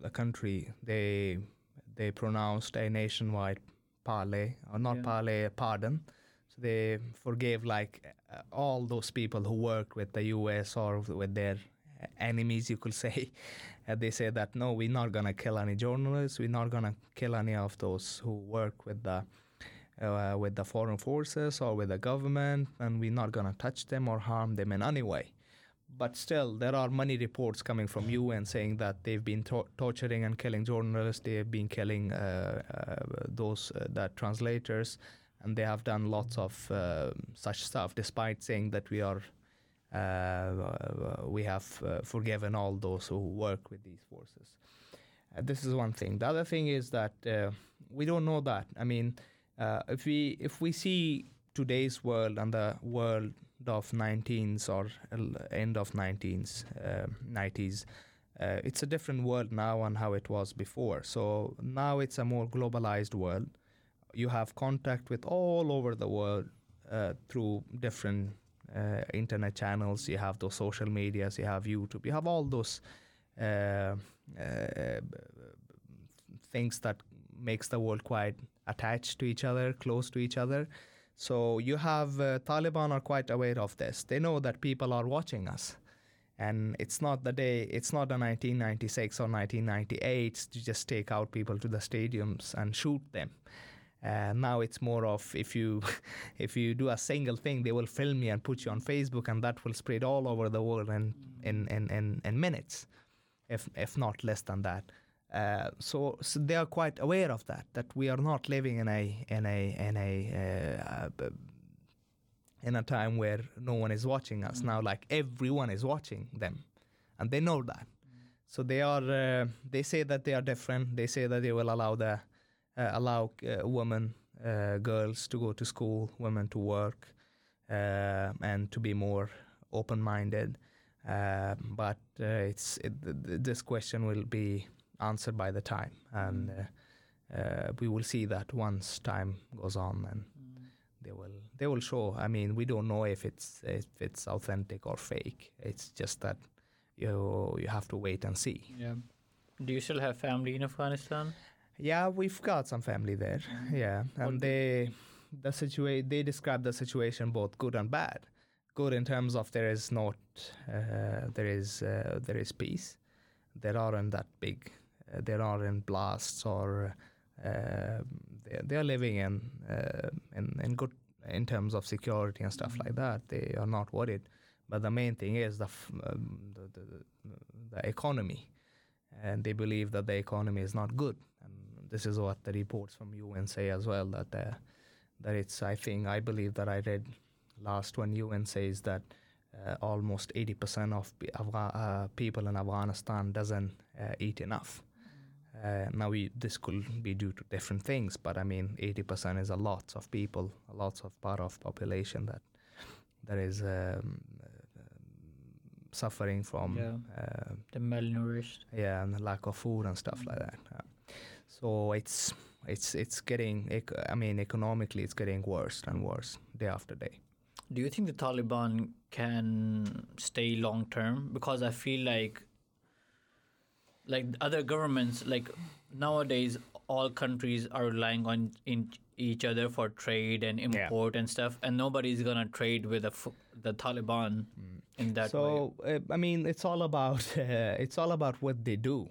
the country, they they pronounced a nationwide parley or not Yeah. parley, pardon. They forgave like uh, all those people who worked with the U.S. or with their enemies, you could <laughs> say. Uh, they say that no, we're not gonna kill any journalists. We're not gonna kill any of those who work with the uh, with the foreign forces or with the government, and we're not gonna touch them or harm them in any way. But still, there are many reports coming from UN saying that they've been to- torturing and killing journalists. They have been killing uh, uh, those uh, that translators, and they have done lots of uh, such stuff. Despite saying that we are, uh, uh, we have uh, forgiven all those who work with these forces. Uh, this is one thing. The other thing is that uh, we don't know that. I mean, if we if we see today's world and the world of 19s or end of 19s, um 90s, uh, it's a different world now and how it was before. So now it's a more globalized world. You have contact with all over the world uh, through different uh, internet channels. You have those social medias. You have YouTube. You have all those uh, uh, things that makes the world quite attached to each other, close to each other. So you have uh, Taliban are quite aware of this. They know that people are watching us, and it's not the day. It's not the 1996 or 1998 to just take out people to the stadiums and shoot them. Uh, now it's more of if you <laughs> if you do a single thing, they will film you and put you on Facebook, and that will spread all over the world in in in, in, in minutes, if if not less than that. Uh, so, so they are quite aware of that. That we are not living in a in a in a uh, in a time where no one is watching us now. Like everyone is watching them, and they know that. So they are. Uh, they say that they are different. They say that they will allow the allow uh, women, uh, girls to go to school, women to work, uh, and to be more open-minded. Uh, but uh, it's it, th- th- this question will be answered by the time, and uh, uh, we will see that once time goes on, and they will they will show. I mean, we don't know if it's if it's authentic or fake. It's just that you you have to wait and see. Yeah. Do you still have family in Afghanistan? Yeah, we've got some family there. Yeah, and they the situation they describe the situation both good and bad. Good in terms of there is not uh, there is uh, there is peace. There aren't that big. Uh, there aren't blasts or uh, they they are living in uh, in in good in terms of security and stuff like that. They are not worried. But the main thing is the f- um, the, the the economy, and they believe that the economy is not good. This is what the reports from UN say as well that uh, that it's. I think I believe that I read last when UN says that uh, almost 80% of uh, people in Afghanistan doesn't uh, eat enough. Uh, now we, this could be due to different things, but I mean 80% is a lot of people, a lot of part of population that that is um, suffering from Yeah. uh, The malnourished. yeah, and the lack of food and stuff like that. Uh, so it's it's it's getting. I mean, economically, it's getting worse and worse day after day. Do you think the Taliban can stay long term? Because I feel like, like other governments, like nowadays, all countries are relying on in each other for trade and import and stuff, and nobody's gonna trade with the the Taliban in that way. so uh, I mean, it's all about <laughs> uh, it's all about what they do.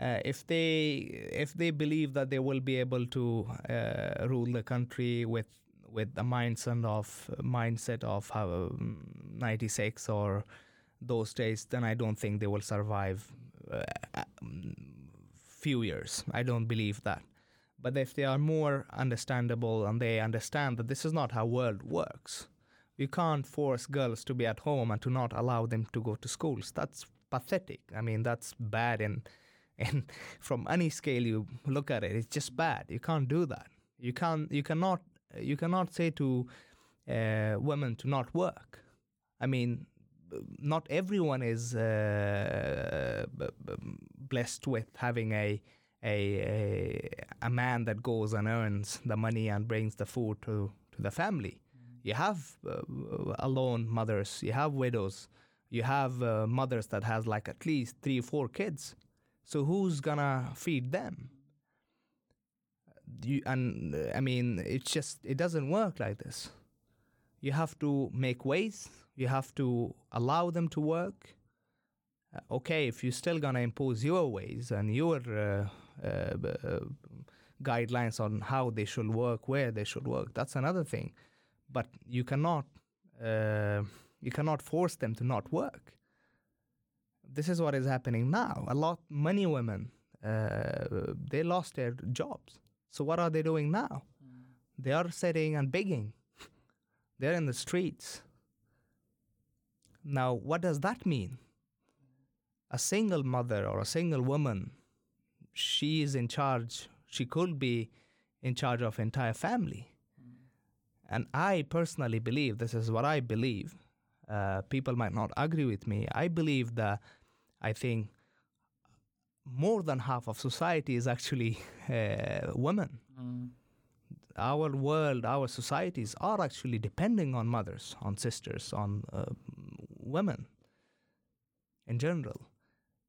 Uh, if they if they believe that they will be able to uh, rule the country with with the mindset of mindset of um, 96 or those days, then I don't think they will survive uh, um, few years. I don't believe that. But if they are more understandable and they understand that this is not how world works, you can't force girls to be at home and to not allow them to go to schools. That's pathetic. I mean, that's bad and and <laughs> from any scale you look at it, it's just bad. You can't do that. You can't. You cannot. You cannot say to uh, women to not work. I mean, not everyone is uh, blessed with having a, a a a man that goes and earns the money and brings the food to to the family. You have uh, alone mothers. You have widows. You have uh, mothers that has like at least three, four kids. So who's gonna feed them? You, and uh, I mean, it's just it doesn't work like this. You have to make ways. You have to allow them to work. Uh, okay, if you're still gonna impose your ways and your uh, uh, uh, guidelines on how they should work, where they should work, that's another thing. But you cannot uh, you cannot force them to not work. This is what is happening now. A lot many women uh, they lost their jobs. So what are they doing now? They are sitting and begging. <laughs> They're in the streets. Now, what does that mean? A single mother or a single woman, she is in charge. She could be in charge of entire family. And I personally believe this is what I believe. Uh, people might not agree with me. I believe that I think more than half of society is actually <laughs> uh, women. Mm. Our world, our societies are actually depending on mothers, on sisters, on uh, women in general.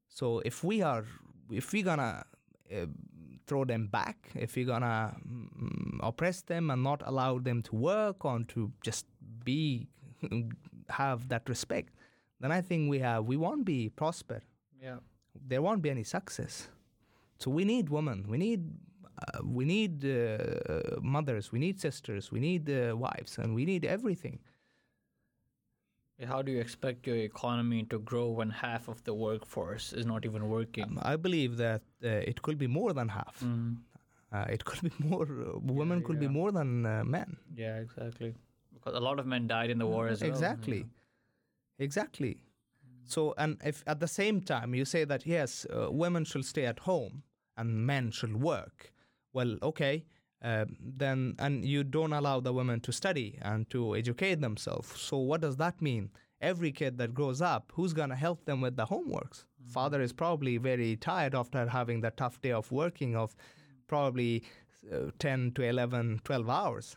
So if we are, if we're gonna uh, throw them back, if we're gonna mm, oppress them and not allow them to work on to just be, <laughs> have that respect, then I think we have, we won't be prosper Yeah. there won't be any success. So we need women. We need uh, we need uh, mothers. We need sisters. We need uh, wives, and we need everything. How do you expect your economy to grow when half of the workforce is not even working? Um, I believe that uh, it could be more than half. Mm. Uh, it could be more. Uh, women could be more than uh, men. Yeah, exactly. Because a lot of men died in the war as well. exactly. Exactly. So, and if at the same time you say that yes, uh, women should stay at home and men should work, well, okay, uh, then and you don't allow the women to study and to educate themselves. So, what does that mean? Every kid that grows up, who's gonna help them with the homeworks? Father is probably very tired after having the tough day of working of probably uh, 10 to 11, 12 hours.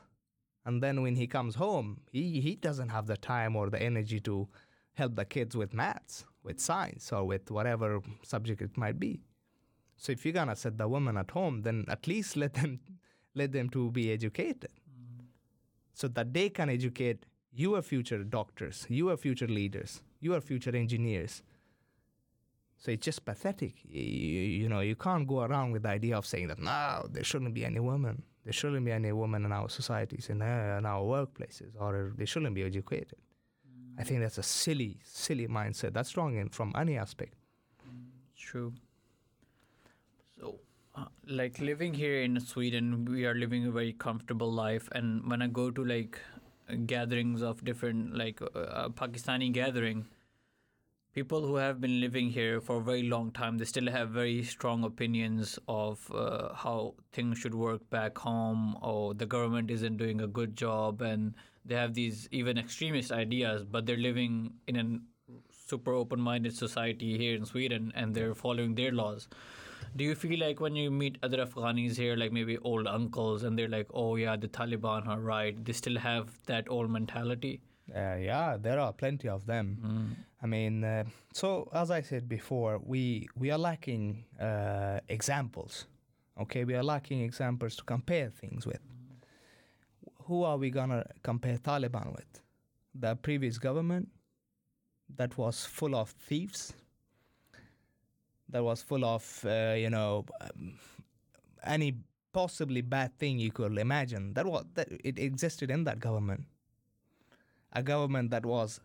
And then when he comes home, he, he doesn't have the time or the energy to help the kids with maths, with science, or with whatever subject it might be. So if you're gonna set the women at home, then at least <laughs> let them let them to be educated, mm. so that they can educate your future doctors, your future leaders, your future engineers. So it's just pathetic. You, you know, you can't go around with the idea of saying that no, there shouldn't be any women. There shouldn't be any women in our societies, in our, in our workplaces, or uh, they shouldn't be educated. I think that's a silly, silly mindset. That's wrong in from any aspect. True. So, uh, like living here in Sweden, we are living a very comfortable life. And when I go to like gatherings of different, like uh, uh, Pakistani gathering, people who have been living here for a very long time, they still have very strong opinions of uh, how things should work back home, or the government isn't doing a good job, and they have these even extremist ideas, but they're living in a super open-minded society here in Sweden, and they're following their laws. Do you feel like when you meet other Afghanis here, like maybe old uncles, and they're like, "Oh yeah, the Taliban are right," they still have that old mentality? Uh, yeah, there are plenty of them. I mean, uh, so as I said before, we we are lacking uh, examples. Okay, we are lacking examples to compare things with. Who are we gonna compare Taliban with? The previous government that was full of thieves. That was full of uh, you know um, any possibly bad thing you could imagine. That was that it existed in that government a government that was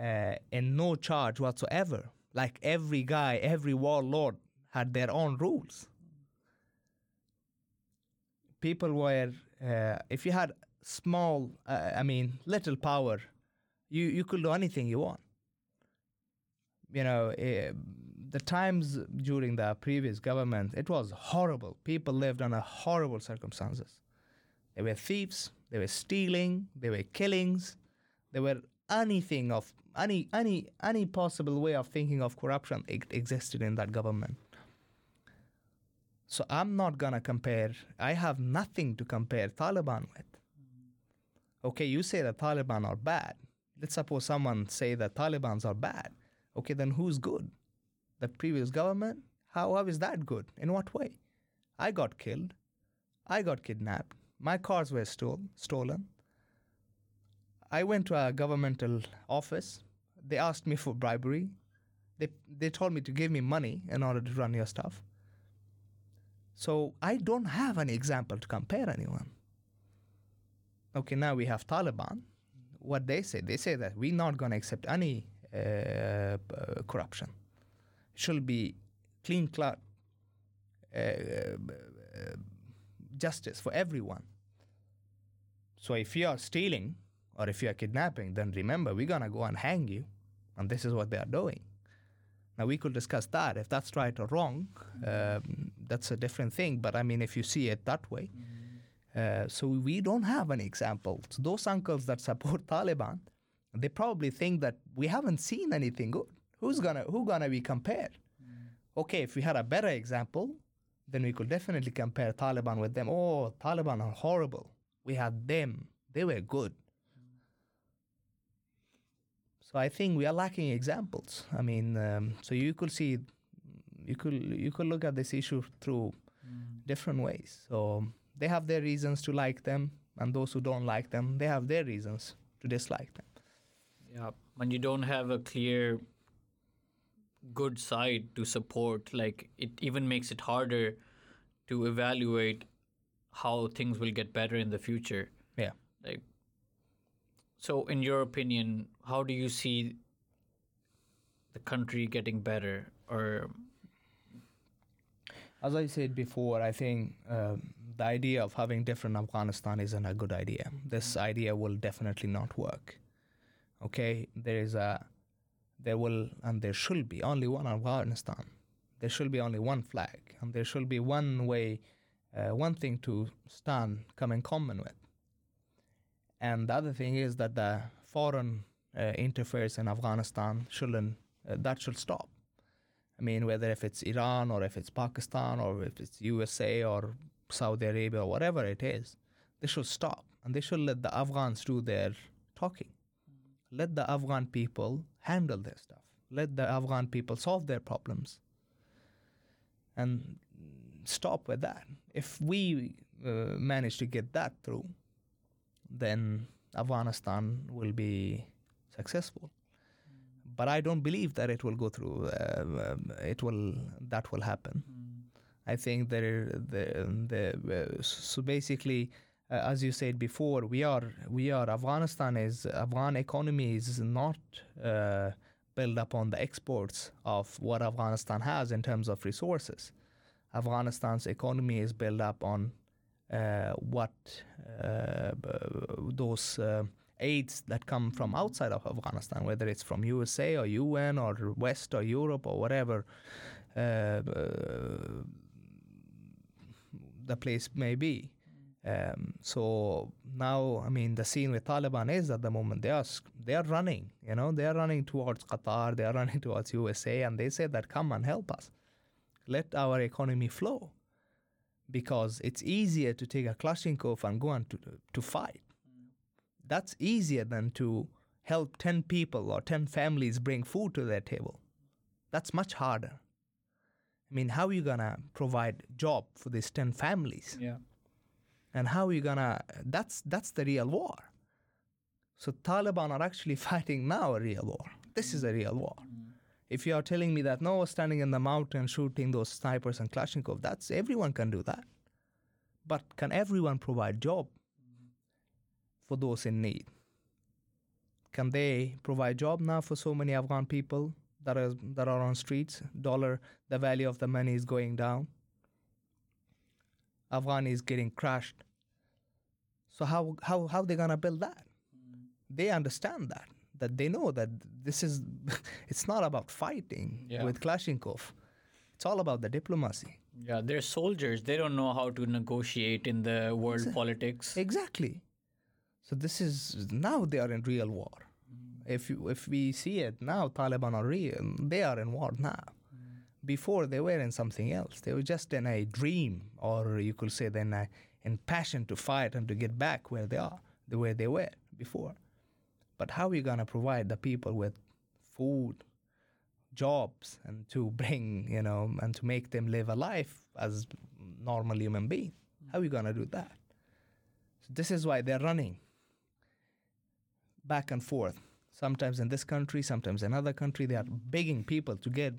uh, in no charge whatsoever. Like every guy, every warlord had their own rules. people were, uh, if you had small, uh, I mean, little power, you, you could do anything you want. You know, uh, the times during the previous government, it was horrible. People lived under horrible circumstances. There were thieves, they were stealing, there were killings, there were anything of any any any possible way of thinking of corruption existed in that government. So I'm not gonna compare. I have nothing to compare Taliban with. Okay, you say that Taliban are bad. Let's suppose someone say that Taliban's are bad. Okay, then who's good? The previous government? How, how is that good? In what way? I got killed. I got kidnapped. My cars were stole, stolen. I went to a governmental office. They asked me for bribery. They, they told me to give me money in order to run your stuff. So I don't have any example to compare anyone. Okay, now we have Taliban. What they say, they say that we're not going to accept any uh, uh, corruption. It should be clean cut uh, uh, justice for everyone. So if you are stealing or if you are kidnapping, then remember we're gonna go and hang you, and this is what they are doing. Now we could discuss that if that's right or wrong. Um, that's a different thing. But I mean, if you see it that way, uh, so we don't have any examples. Those uncles that support <laughs> Taliban, they probably think that we haven't seen anything good. Who's gonna who gonna be compared? Okay, if we had a better example, then we could definitely compare Taliban with them. Oh, Taliban are horrible. We had them; they were good. So I think we are lacking examples. I mean, um, so you could see, you could you could look at this issue through mm. different ways. So they have their reasons to like them, and those who don't like them, they have their reasons to dislike them. Yeah, when you don't have a clear good side to support, like it even makes it harder to evaluate how things will get better in the future. So, in your opinion, how do you see the country getting better? Or, as I said before, I think uh, the idea of having different Afghanistan isn't a good idea. This idea will definitely not work. Okay, there is a, there will and there should be only one Afghanistan. There should be only one flag, and there should be one way, uh, one thing to stand, come in common with. And the other thing is that the foreign uh, interference in Afghanistan shouldn't, uh, that should stop. I mean, whether if it's Iran or if it's Pakistan or if it's USA or Saudi Arabia or whatever it is, they should stop and they should let the Afghans do their talking. Let the Afghan people handle their stuff. Let the Afghan people solve their problems. And stop with that. If we uh, manage to get that through, then Afghanistan will be successful. But I don't believe that it will go through. Uh, um, it will that will happen. Mm. I think there the the uh, so basically. Uh, as you said before, we are we are Afghanistan is Afghan economy is not uh, built upon the exports of what Afghanistan has in terms of resources. Afghanistan's economy is built up on uh, what uh, those uh, aids that come from outside of Afghanistan, whether it's from USA or UN or West or Europe or whatever the place may be. Um, so now, I mean, the scene with Taliban is at the moment they are they are running. You know, they are running towards Qatar, they are running towards USA, and they say that come and help us, let our economy flow because it's easier to take a Kalashnikov and go on to, to fight. That's easier than to help 10 people or 10 families bring food to their table. That's much harder. I mean, how are you going to provide job for these 10 families? Yeah. And how are you going to, that's, that's the real war. So Taliban are actually <laughs> fighting now a real war. This is a real war. If you are telling me that no, standing in the mountain shooting those snipers and Kalashnikov, that's everyone can do that. But can everyone provide job for those in need? Can they provide job now for so many Afghan people that are that are on streets? Dollar, the value of the money is going down. Afghan is getting crushed. So how how how they gonna build that? They understand that that they know that this is <laughs> it's not about fighting Yeah. with Kalashnikov. It's all about the diplomacy. Yeah, they're soldiers. They don't know how to negotiate in the world politics. Exactly. So this is now they are in real war. Mm. If you, if we see it now, Taliban are real. They are in war now. Mm. Before they were in something else. They were just in a dream, or you could say then a, in passion to fight and to get back where they are, the way they were before. But how are you gonna provide the people with food, jobs, and to <laughs> bring you know and to make them live a life as normal human being? How are you gonna do that? So this is why they're running back and forth. Sometimes in this country, sometimes in another country, they are begging people to get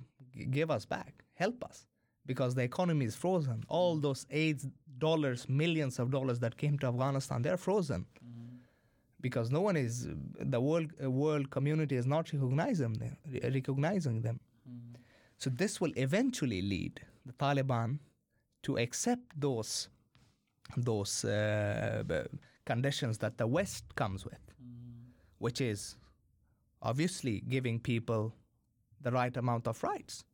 give us back, help us, because the economy is frozen. All those aid dollars, millions of dollars that came to Afghanistan, they're frozen because no one is the world uh, world community is not recognizing them. Recognizing them. So this will eventually lead the Taliban to accept those those uh, conditions that the West comes with, which is obviously giving people the right amount of rights.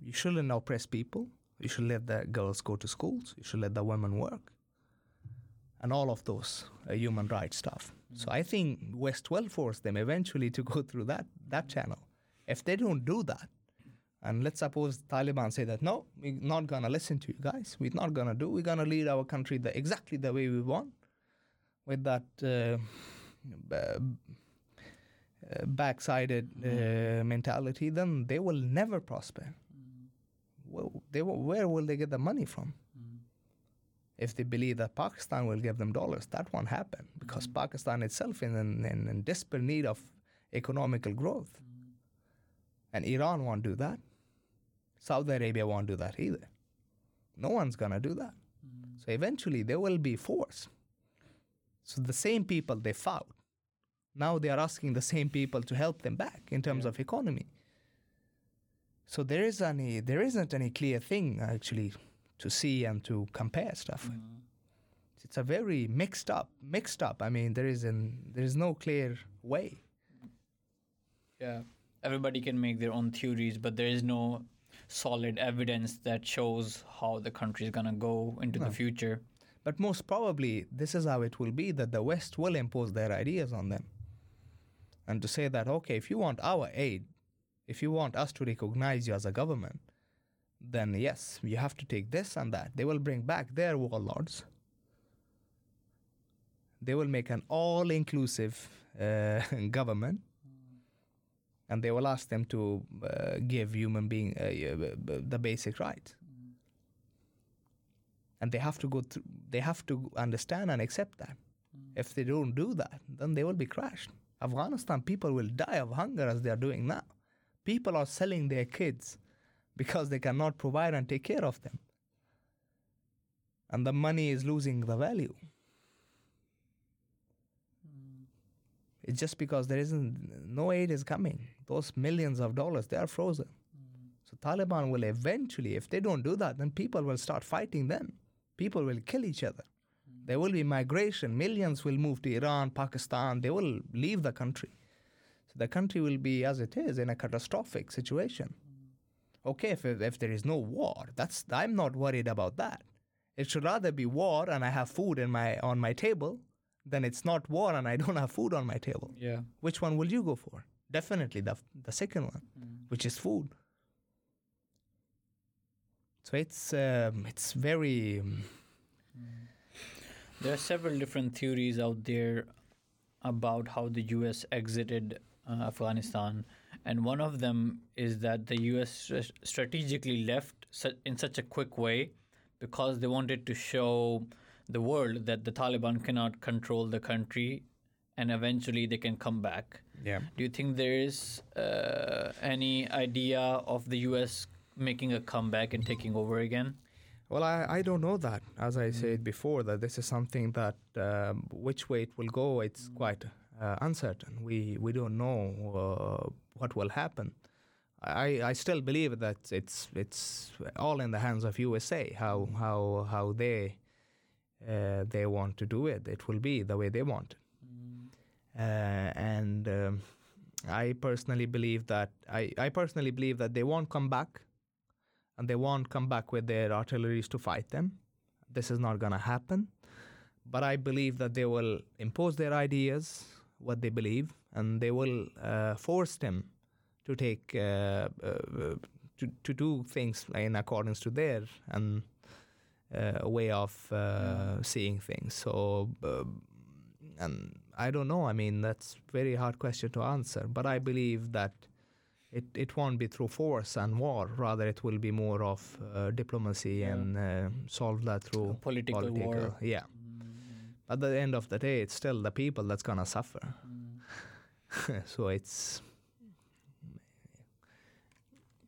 You shouldn't oppress people. You should let the girls go to schools. You should let the women work. And all of those uh, human rights stuff. So I think West will force them eventually to go through that, that channel. If they don't do that, and let's suppose Taliban say that no, we're not gonna listen to you guys. We're not gonna do. We're gonna lead our country the, exactly the way we want, with that uh, uh, backsided uh, mentality. Then they will never prosper. Well, they where will they get the money from? If they believe that Pakistan will give them dollars, that won't happen because mm-hmm. Pakistan itself is in, in, in desperate need of economical growth. And Iran won't do that. Saudi Arabia won't do that either. No one's going to do that. Mm-hmm. So eventually there will be force. So the same people they fought, now they are asking the same people to help them back in terms of economy. So there is any there isn't any clear thing actually to see and to compare stuff with. Mm. It's a very mixed up mixed up. I mean there is an there is no clear way. Yeah. Everybody can make their own theories, but there is no solid evidence that shows how the country is going to go into the future. But most probably, this is how it will be that the West will impose their ideas on them. And to say that, okay, if you want our aid, if you want us to recognize you as a government, then yes, you have to take this and that. They will bring back their warlords. They will make an all inclusive uh, <laughs> government. And they will ask them to uh, give human being uh, the basic rights and they have to go through they have to understand and accept that if they don't do that then they will be crushed afghanistan people will die of hunger as they are doing now people are selling their kids because they cannot provide and take care of them and the money is losing the value hmm. it's just because there isn't no aid is coming those millions of dollars they are frozen hmm. so Taliban will eventually, if they don't do that, then people will start fighting them. People will kill each other. Hmm. There will be migration. Millions will move to Iran, Pakistan. They will leave the country. So the country will be as it is in a catastrophic situation. Okay, if, if there is no war, that's I'm not worried about that. It should rather be war and I have food in my on my table than it's not war and I don't have food on my table. Yeah. Which one will you go for? Definitely the the second one, which is food. So it's um, it's very um, There are several different theories out there about how the U.S. exited uh, Afghanistan, and one of them is that the U.S. strategically left in such a quick way because they wanted to show the world that the Taliban cannot control the country, and eventually they can come back. yeah. Do you think there is uh, any idea of the U.S. making a comeback and taking over again? Well, I, I don't know that. As I said before, that this is something that um, which way it will go, it's quite uh, uncertain. We we don't know uh, what will happen. I, I still believe that it's it's all in the hands of USA how how how they uh, they want to do it. It will be the way they want. Uh, and um, I personally believe that I, I personally believe that they won't come back, and they won't come back with their artilleries to fight them. This is not gonna happen. But I believe that they will impose their ideas, what they believe, and they will uh, force them to take uh, uh, to to do things in accordance to their and uh, way of uh, Yeah. seeing things. So, and I don't know. I mean, that's very hard question to answer. But I believe that it it won't be through force and war. Rather, it will be more of uh, diplomacy Yeah. and uh, solve that through political, political. war. Yeah. At the end of the day, it's still the people that's gonna suffer. mm. <laughs> so it's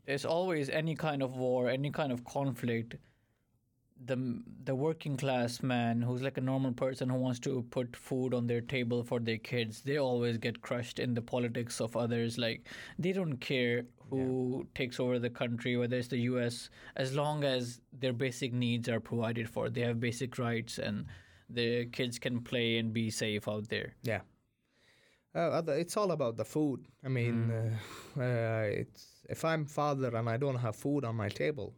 There's always any kind of war, any kind of conflict. The the working class man who's like a normal person who wants to put food on their table for their kids, they always get crushed in the politics of others. Like they don't care who takes over the country, whether it's the U.S. As long as their basic needs are provided for, they have basic rights, and the kids can play and be safe out there. Yeah. Uh, it's all about the food. I mean, uh, uh, it's if I'm father and I don't have food on my table,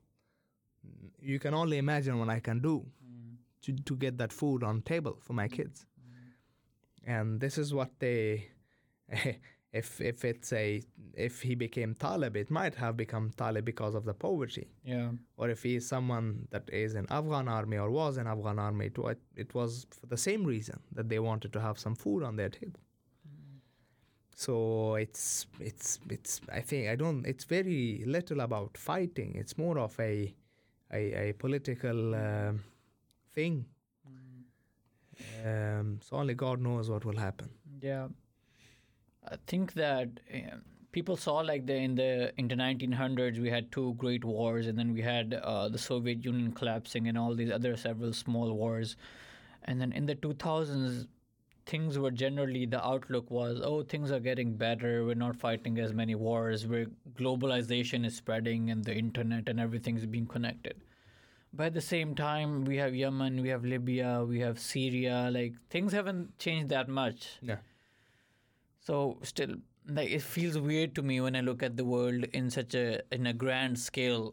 you can only imagine what I can do to, to get that food on table for my kids. And this is what they, <laughs> if if it's a if he became Talib, it might have become Talib because of the poverty. Yeah. Or if he is someone that is in Afghan army or was in Afghan army, it, it was for the same reason that they wanted to have some food on their table. So it's it's it's I think I don't it's very little about fighting. It's more of a a, a political um, thing. Um, so only God knows what will happen. Yeah, I think that um, people saw like the in the in the 1900s we had two great wars, and then we had uh, the Soviet Union collapsing, and all these other several small wars, and then in the 2000s things were generally the outlook was oh things are getting better. We're not fighting as many wars. Where globalization is spreading and the internet and everything's being connected. But at the same time we have yemen we have libya we have syria. Like things haven't changed that much. Yeah. So still, like it feels weird to me when I look at the world in such a in a grand scale.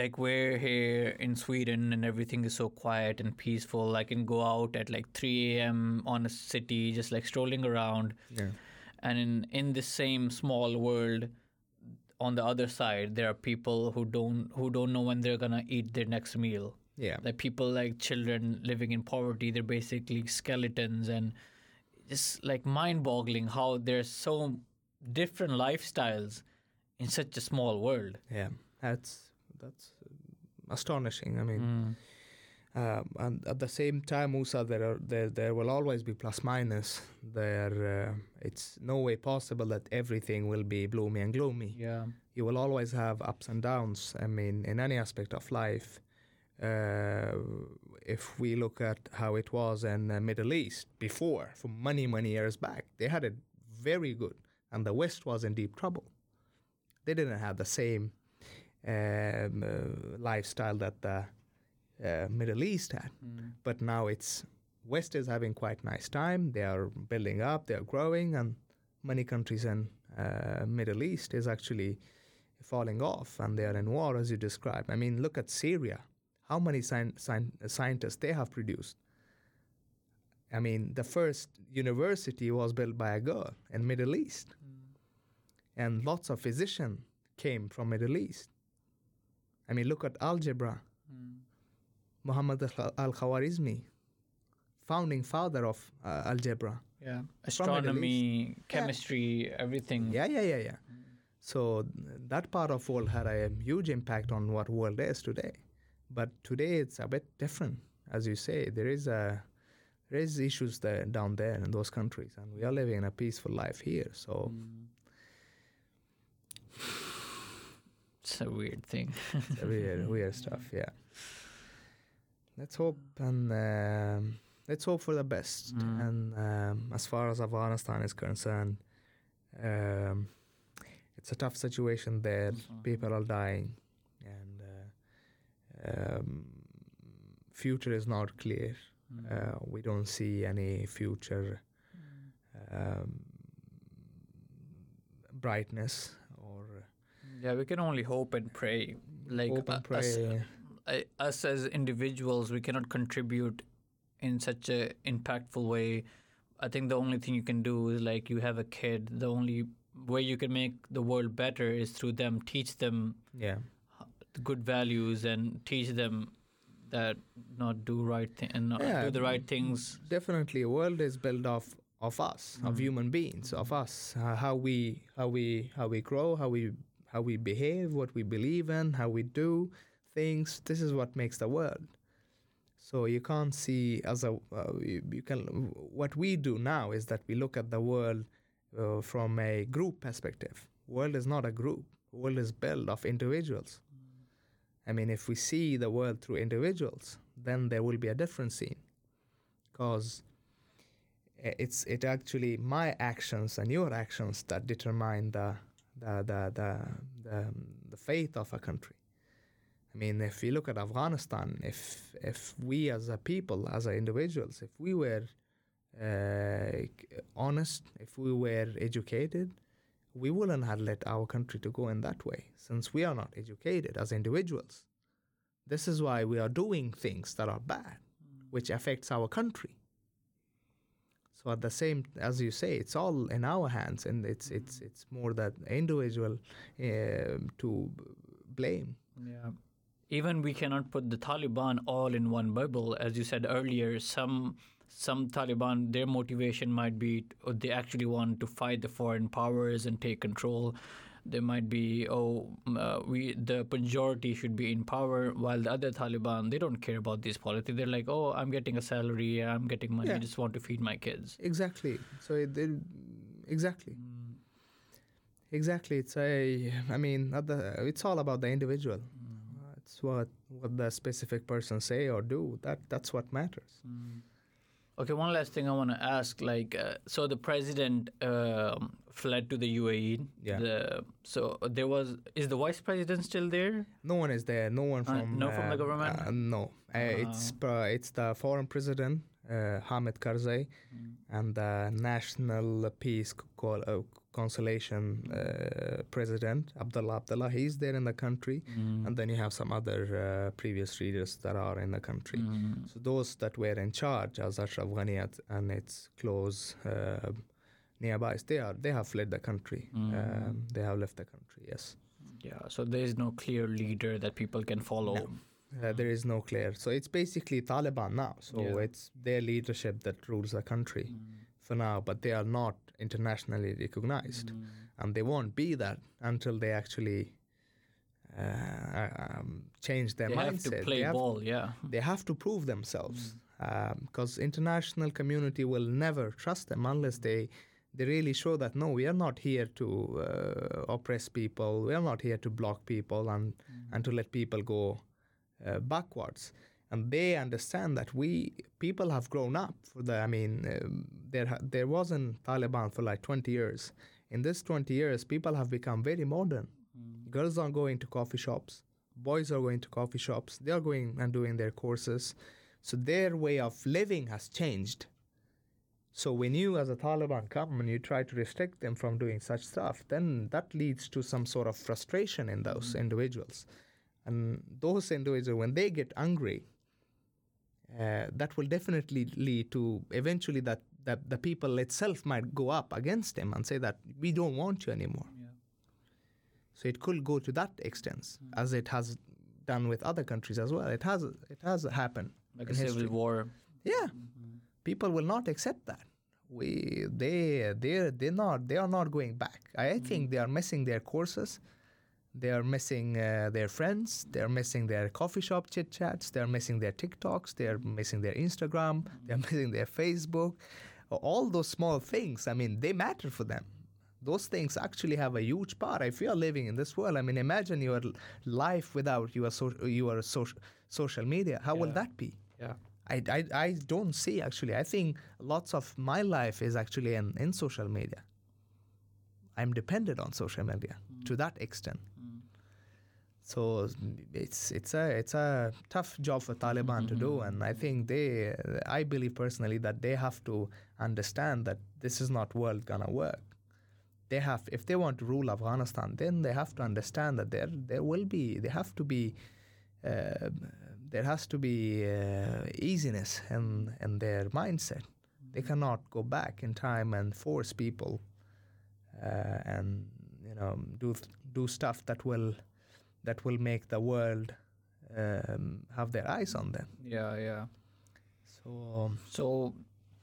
Like we're here in Sweden and everything is so quiet and peaceful. I can go out at like 3 a.m. on a city, just like strolling around. Yeah. And in in this same small world, on the other side, there are people who don't who don't know when they're gonna eat their next meal Yeah. like people like children living in poverty they're basically skeletons and just like mind-boggling how there's so different lifestyles in such a small world Yeah. That's that's astonishing. I mean, Mm. Um, and at the same time, Musa, there are there there will always be plus minus. There, uh, it's no way possible that everything will be gloomy and gloomy. yeah You will always have ups and downs. I mean, in any aspect of life. Uh, if we look at how it was in the Middle East before, for many many years back, they had it very good, and the West was in deep trouble. They didn't have the same um, uh, lifestyle that the uh, Middle East had. Mm. But now it's West is having quite nice time. They are building up. They are growing, and many countries in uh, Middle East is actually falling off, and they are in war, as you describe. I mean, look at Syria. How many sci- sci- scientists they have produced? I mean, the first university was built by a girl in Middle East, and lots of physicians came from Middle East. I mean, look at algebra. Mm. Muhammad al Khawarizmi, founding father of uh, algebra. yeah astronomy chemistry everything Yeah, yeah, yeah, yeah. So th- that part of world had a huge impact on what world is today. But today it's a bit different, as you say. There is a there is issues there down there in those countries, and we are living in a peaceful life here. So Mm. it's a weird thing it's a weird, <laughs> weird stuff. Yeah. Let's hope and um, let's hope for the best. Mm. And um, as far as Afghanistan is concerned, um, it's a tough situation there. People are dying, um, future is not clear. Mm. Uh, we don't see any future um, brightness or Yeah, we can only hope and pray. Like hope and uh, us, pray. I, us as individuals, we cannot contribute in such a impactful way. I think the only thing you can do is like you have a kid. The only way you can make the world better is through them. Teach them yeah, good values and teach them that not do right thing and not Yeah, do the right things. definitely. A world is built of of us, of Mm. human beings, of us. Uh, how we how we how we grow, how we how we behave, what we believe in, how we do things. This is what makes the world. So you can't see as a uh, you, you can. What we do now is that we look at the world uh, from a group perspective. World is not a group. World is built of individuals. I mean, if we see the world through individuals, then there will be a different scene, because it's it actually my actions and your actions that determine the the the the the, the fate of a country. I mean, if you look at Afghanistan, if if we as a people, as a individuals, if we were uh, honest, if we were educated, we wouldn't have let our country to go in that way. Since we are not educated as individuals, this is why we are doing things that are bad, which affects our country. So at the same, as you say, it's all in our hands, and it's it's it's more that individual uh, to blame. Yeah. Even we cannot put the Taliban all in one bubble. As you said earlier, some some Taliban their motivation might be or they actually want to fight the foreign powers and take control. There might be oh uh, we the majority should be in power, while the other Taliban they don't care about this politics. They're like oh I'm getting a salary, I'm getting money, I just want to feed my kids. Exactly. So it, it- exactly, mm. exactly. It's a. I mean, not the, it's all about the individual. Mm. It's what what the specific person say or do. That that's what matters. Mm. Okay, one last thing I want to ask. Like, uh, so the president um, fled to the UAE. Yeah. The, so there was is the vice president still there? No one is there. No one Uh, from. no from the government? Uh, no, uh, it's uh, it's the foreign president uh, Hamid Karzai and the national peace uh, consolation uh, president Abdullah Abdullah. He's there in the country, and then you have some other uh, previous leaders that are in the country. Mm. So those that were in charge, as Ashraf Ghani and its close uh, nearby, they are they have fled the country. Um, they have left the country. Yes. Yeah. So there is no clear leader that people can follow. No. Uh, there is no clear. So it's basically Taliban now. So Yeah. it's their leadership that rules the country for now, but they are not internationally recognized, and they won't be that until they actually uh, um, change their They mindset. have to They play have- ball. Yeah. they have to prove themselves because international community will never trust them unless they they really show that no we are not here to uh, oppress people we are not here to block people and and to let people go uh, backwards and they understand that we people have grown up for the i mean um, there there wasn't taliban for like 20 years. In this 20 years people have become very modern. Girls are going to coffee shops. Boys are going to coffee shops. They are going and doing their courses. So their way of living has changed. So when you as a taliban come and you try to restrict them from doing such stuff then that leads to some sort of frustration in those individuals. And those individuals when they get angry uh, that will definitely lead to eventually that, that the people itself might go up against them and say that we don't want you anymore Yeah. so it could go to that extent, hmm. as it has done with other countries as well. It has it has happened. Like a civil war. Yeah, mm-hmm. people will not accept that. We they they they not they are not going back. I hmm. think they are missing their courses. They are missing uh, their friends. They are missing their coffee shop chit chats. They are missing their TikToks. They are missing their Instagram. They are <laughs> missing their Facebook. All those small things. I mean, they matter for them those things actually have a huge part. If you are living in this world, I mean, imagine your life without your so, your social social media. How will that be? Yeah. I, I, I don't see actually. I think lots of my life is actually in, in social media. I'm dependent on social media to that extent. So it's it's a it's a tough job for Taliban to do, and I think they, I believe personally that they have to understand that this is not world gonna work. They have, if they want to rule Afghanistan, then they have to understand that there there will be, they have to be, uh, there has to be uh, easiness in in their mindset. They cannot go back in time and force people, uh, and you know do do stuff that will that will make the world um, have their eyes on them. Yeah, yeah. So um, So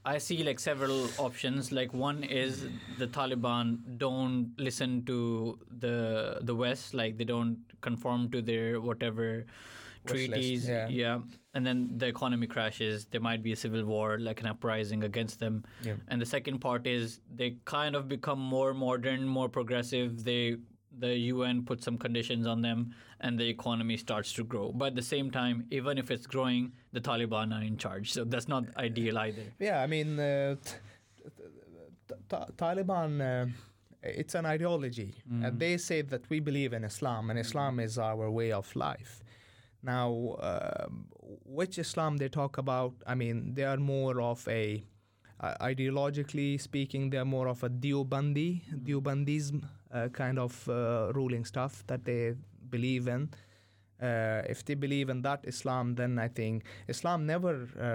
I see like several options. Like one is the Taliban don't listen to the the West, like they don't conform to their whatever Wish list, treaties. yeah. And then the economy crashes. There might be a civil war, like an uprising against them. Yeah. And the second part is they kind of become more modern, more progressive. They the UN puts some conditions on them, and the economy starts to grow. But at the same time, even if it's growing, the Taliban are in charge. So that's not ideal either. yeah, I mean, uh, Taliban. Uh, it's an ideology. Uh, they say that we believe in Islam, and Islam is our way of life. Now, um which Islam they talk about? I mean, they are more of a uh, ideologically speaking, they are more of a Deobandi, Deobandism uh, kind of uh, ruling stuff that they believe in. Uh, if they believe in that Islam, then I think Islam never uh,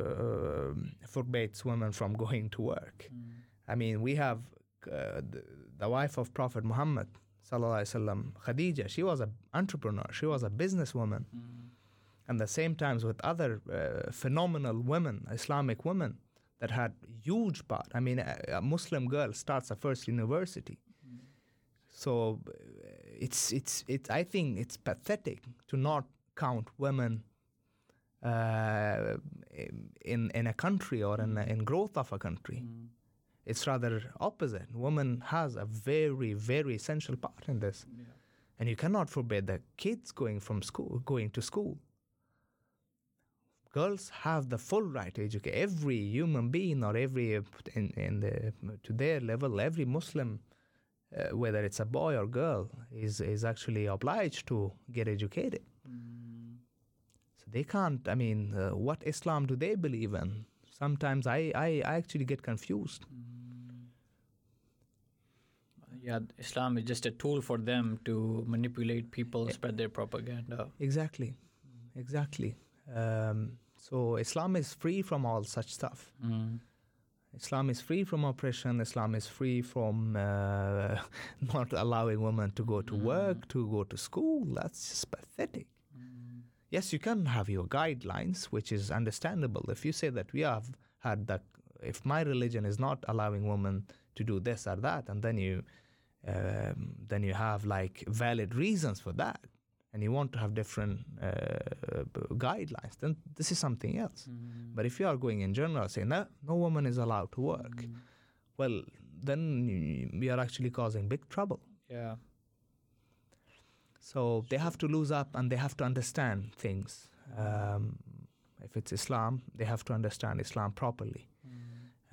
uh, forbids women from going to work. I mean, we have uh, the, the wife of Prophet Muhammad, wasallam, Khadija. She was an entrepreneur. She was a businesswoman. And the same times with other uh, phenomenal women, Islamic women, that had huge part. I mean, a, a Muslim girl starts a first university. So it's it's it. I think it's pathetic to not count women uh, in in a country or in in growth of a country. It's rather opposite. Woman has a very very essential part in this, and you cannot forbid the kids going from school going to school. Girls have the full right to educate. Every human being or every in in the to their level, every Muslim uh, whether it's a boy or girl, is is actually obliged to get educated. So they can't. I mean, uh, what Islam do they believe in? Sometimes I, I, I actually get confused. Yeah, Islam is just a tool for them to manipulate people, spread their propaganda. Exactly, exactly. Um, so Islam is free from all such stuff. Mm. Islam is free from oppression. Islam is free from uh, <laughs> not allowing women to go to work, to go to school. That's just pathetic. Yes, you can have your guidelines, which is understandable. If you say that we have had that, if my religion is not allowing women to do this or that, and then you, um, then you have like valid reasons for that, and you want to have different uh, guidelines, then this is something else. But if you are going in general, saying no, no woman is allowed to work, well, then we are actually causing big trouble. Yeah. So they have to lose up and they have to understand things. Um, if it's Islam, they have to understand Islam properly.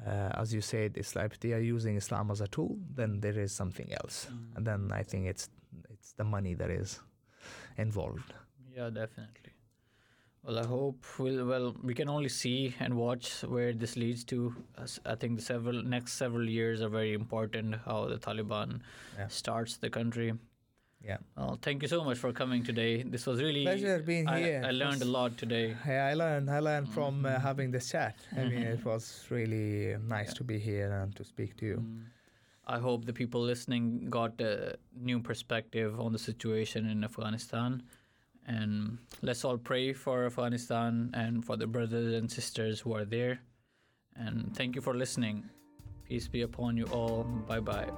Uh, as you said, Islam, if they are using Islam as a tool, then there is something else, and then I think it's it's the money that is involved. Yeah, definitely. Well, I hope we'll, well we can only see and watch where this leads to. I think the several next several years are very important. How the Taliban Yeah. starts the country. Yeah. Well, thank you so much for coming today. This was really Pleasure being I, here. I learned a lot today. Yeah, I learned. I learned from uh, mm-hmm. having this chat. I mean, it mm-hmm. was really nice to be here and to speak to you. Mm. I hope the people listening got a new perspective on the situation in Afghanistan. And let's all pray for Afghanistan and for the brothers and sisters who are there. And thank you for listening. Peace be upon you all. Bye bye.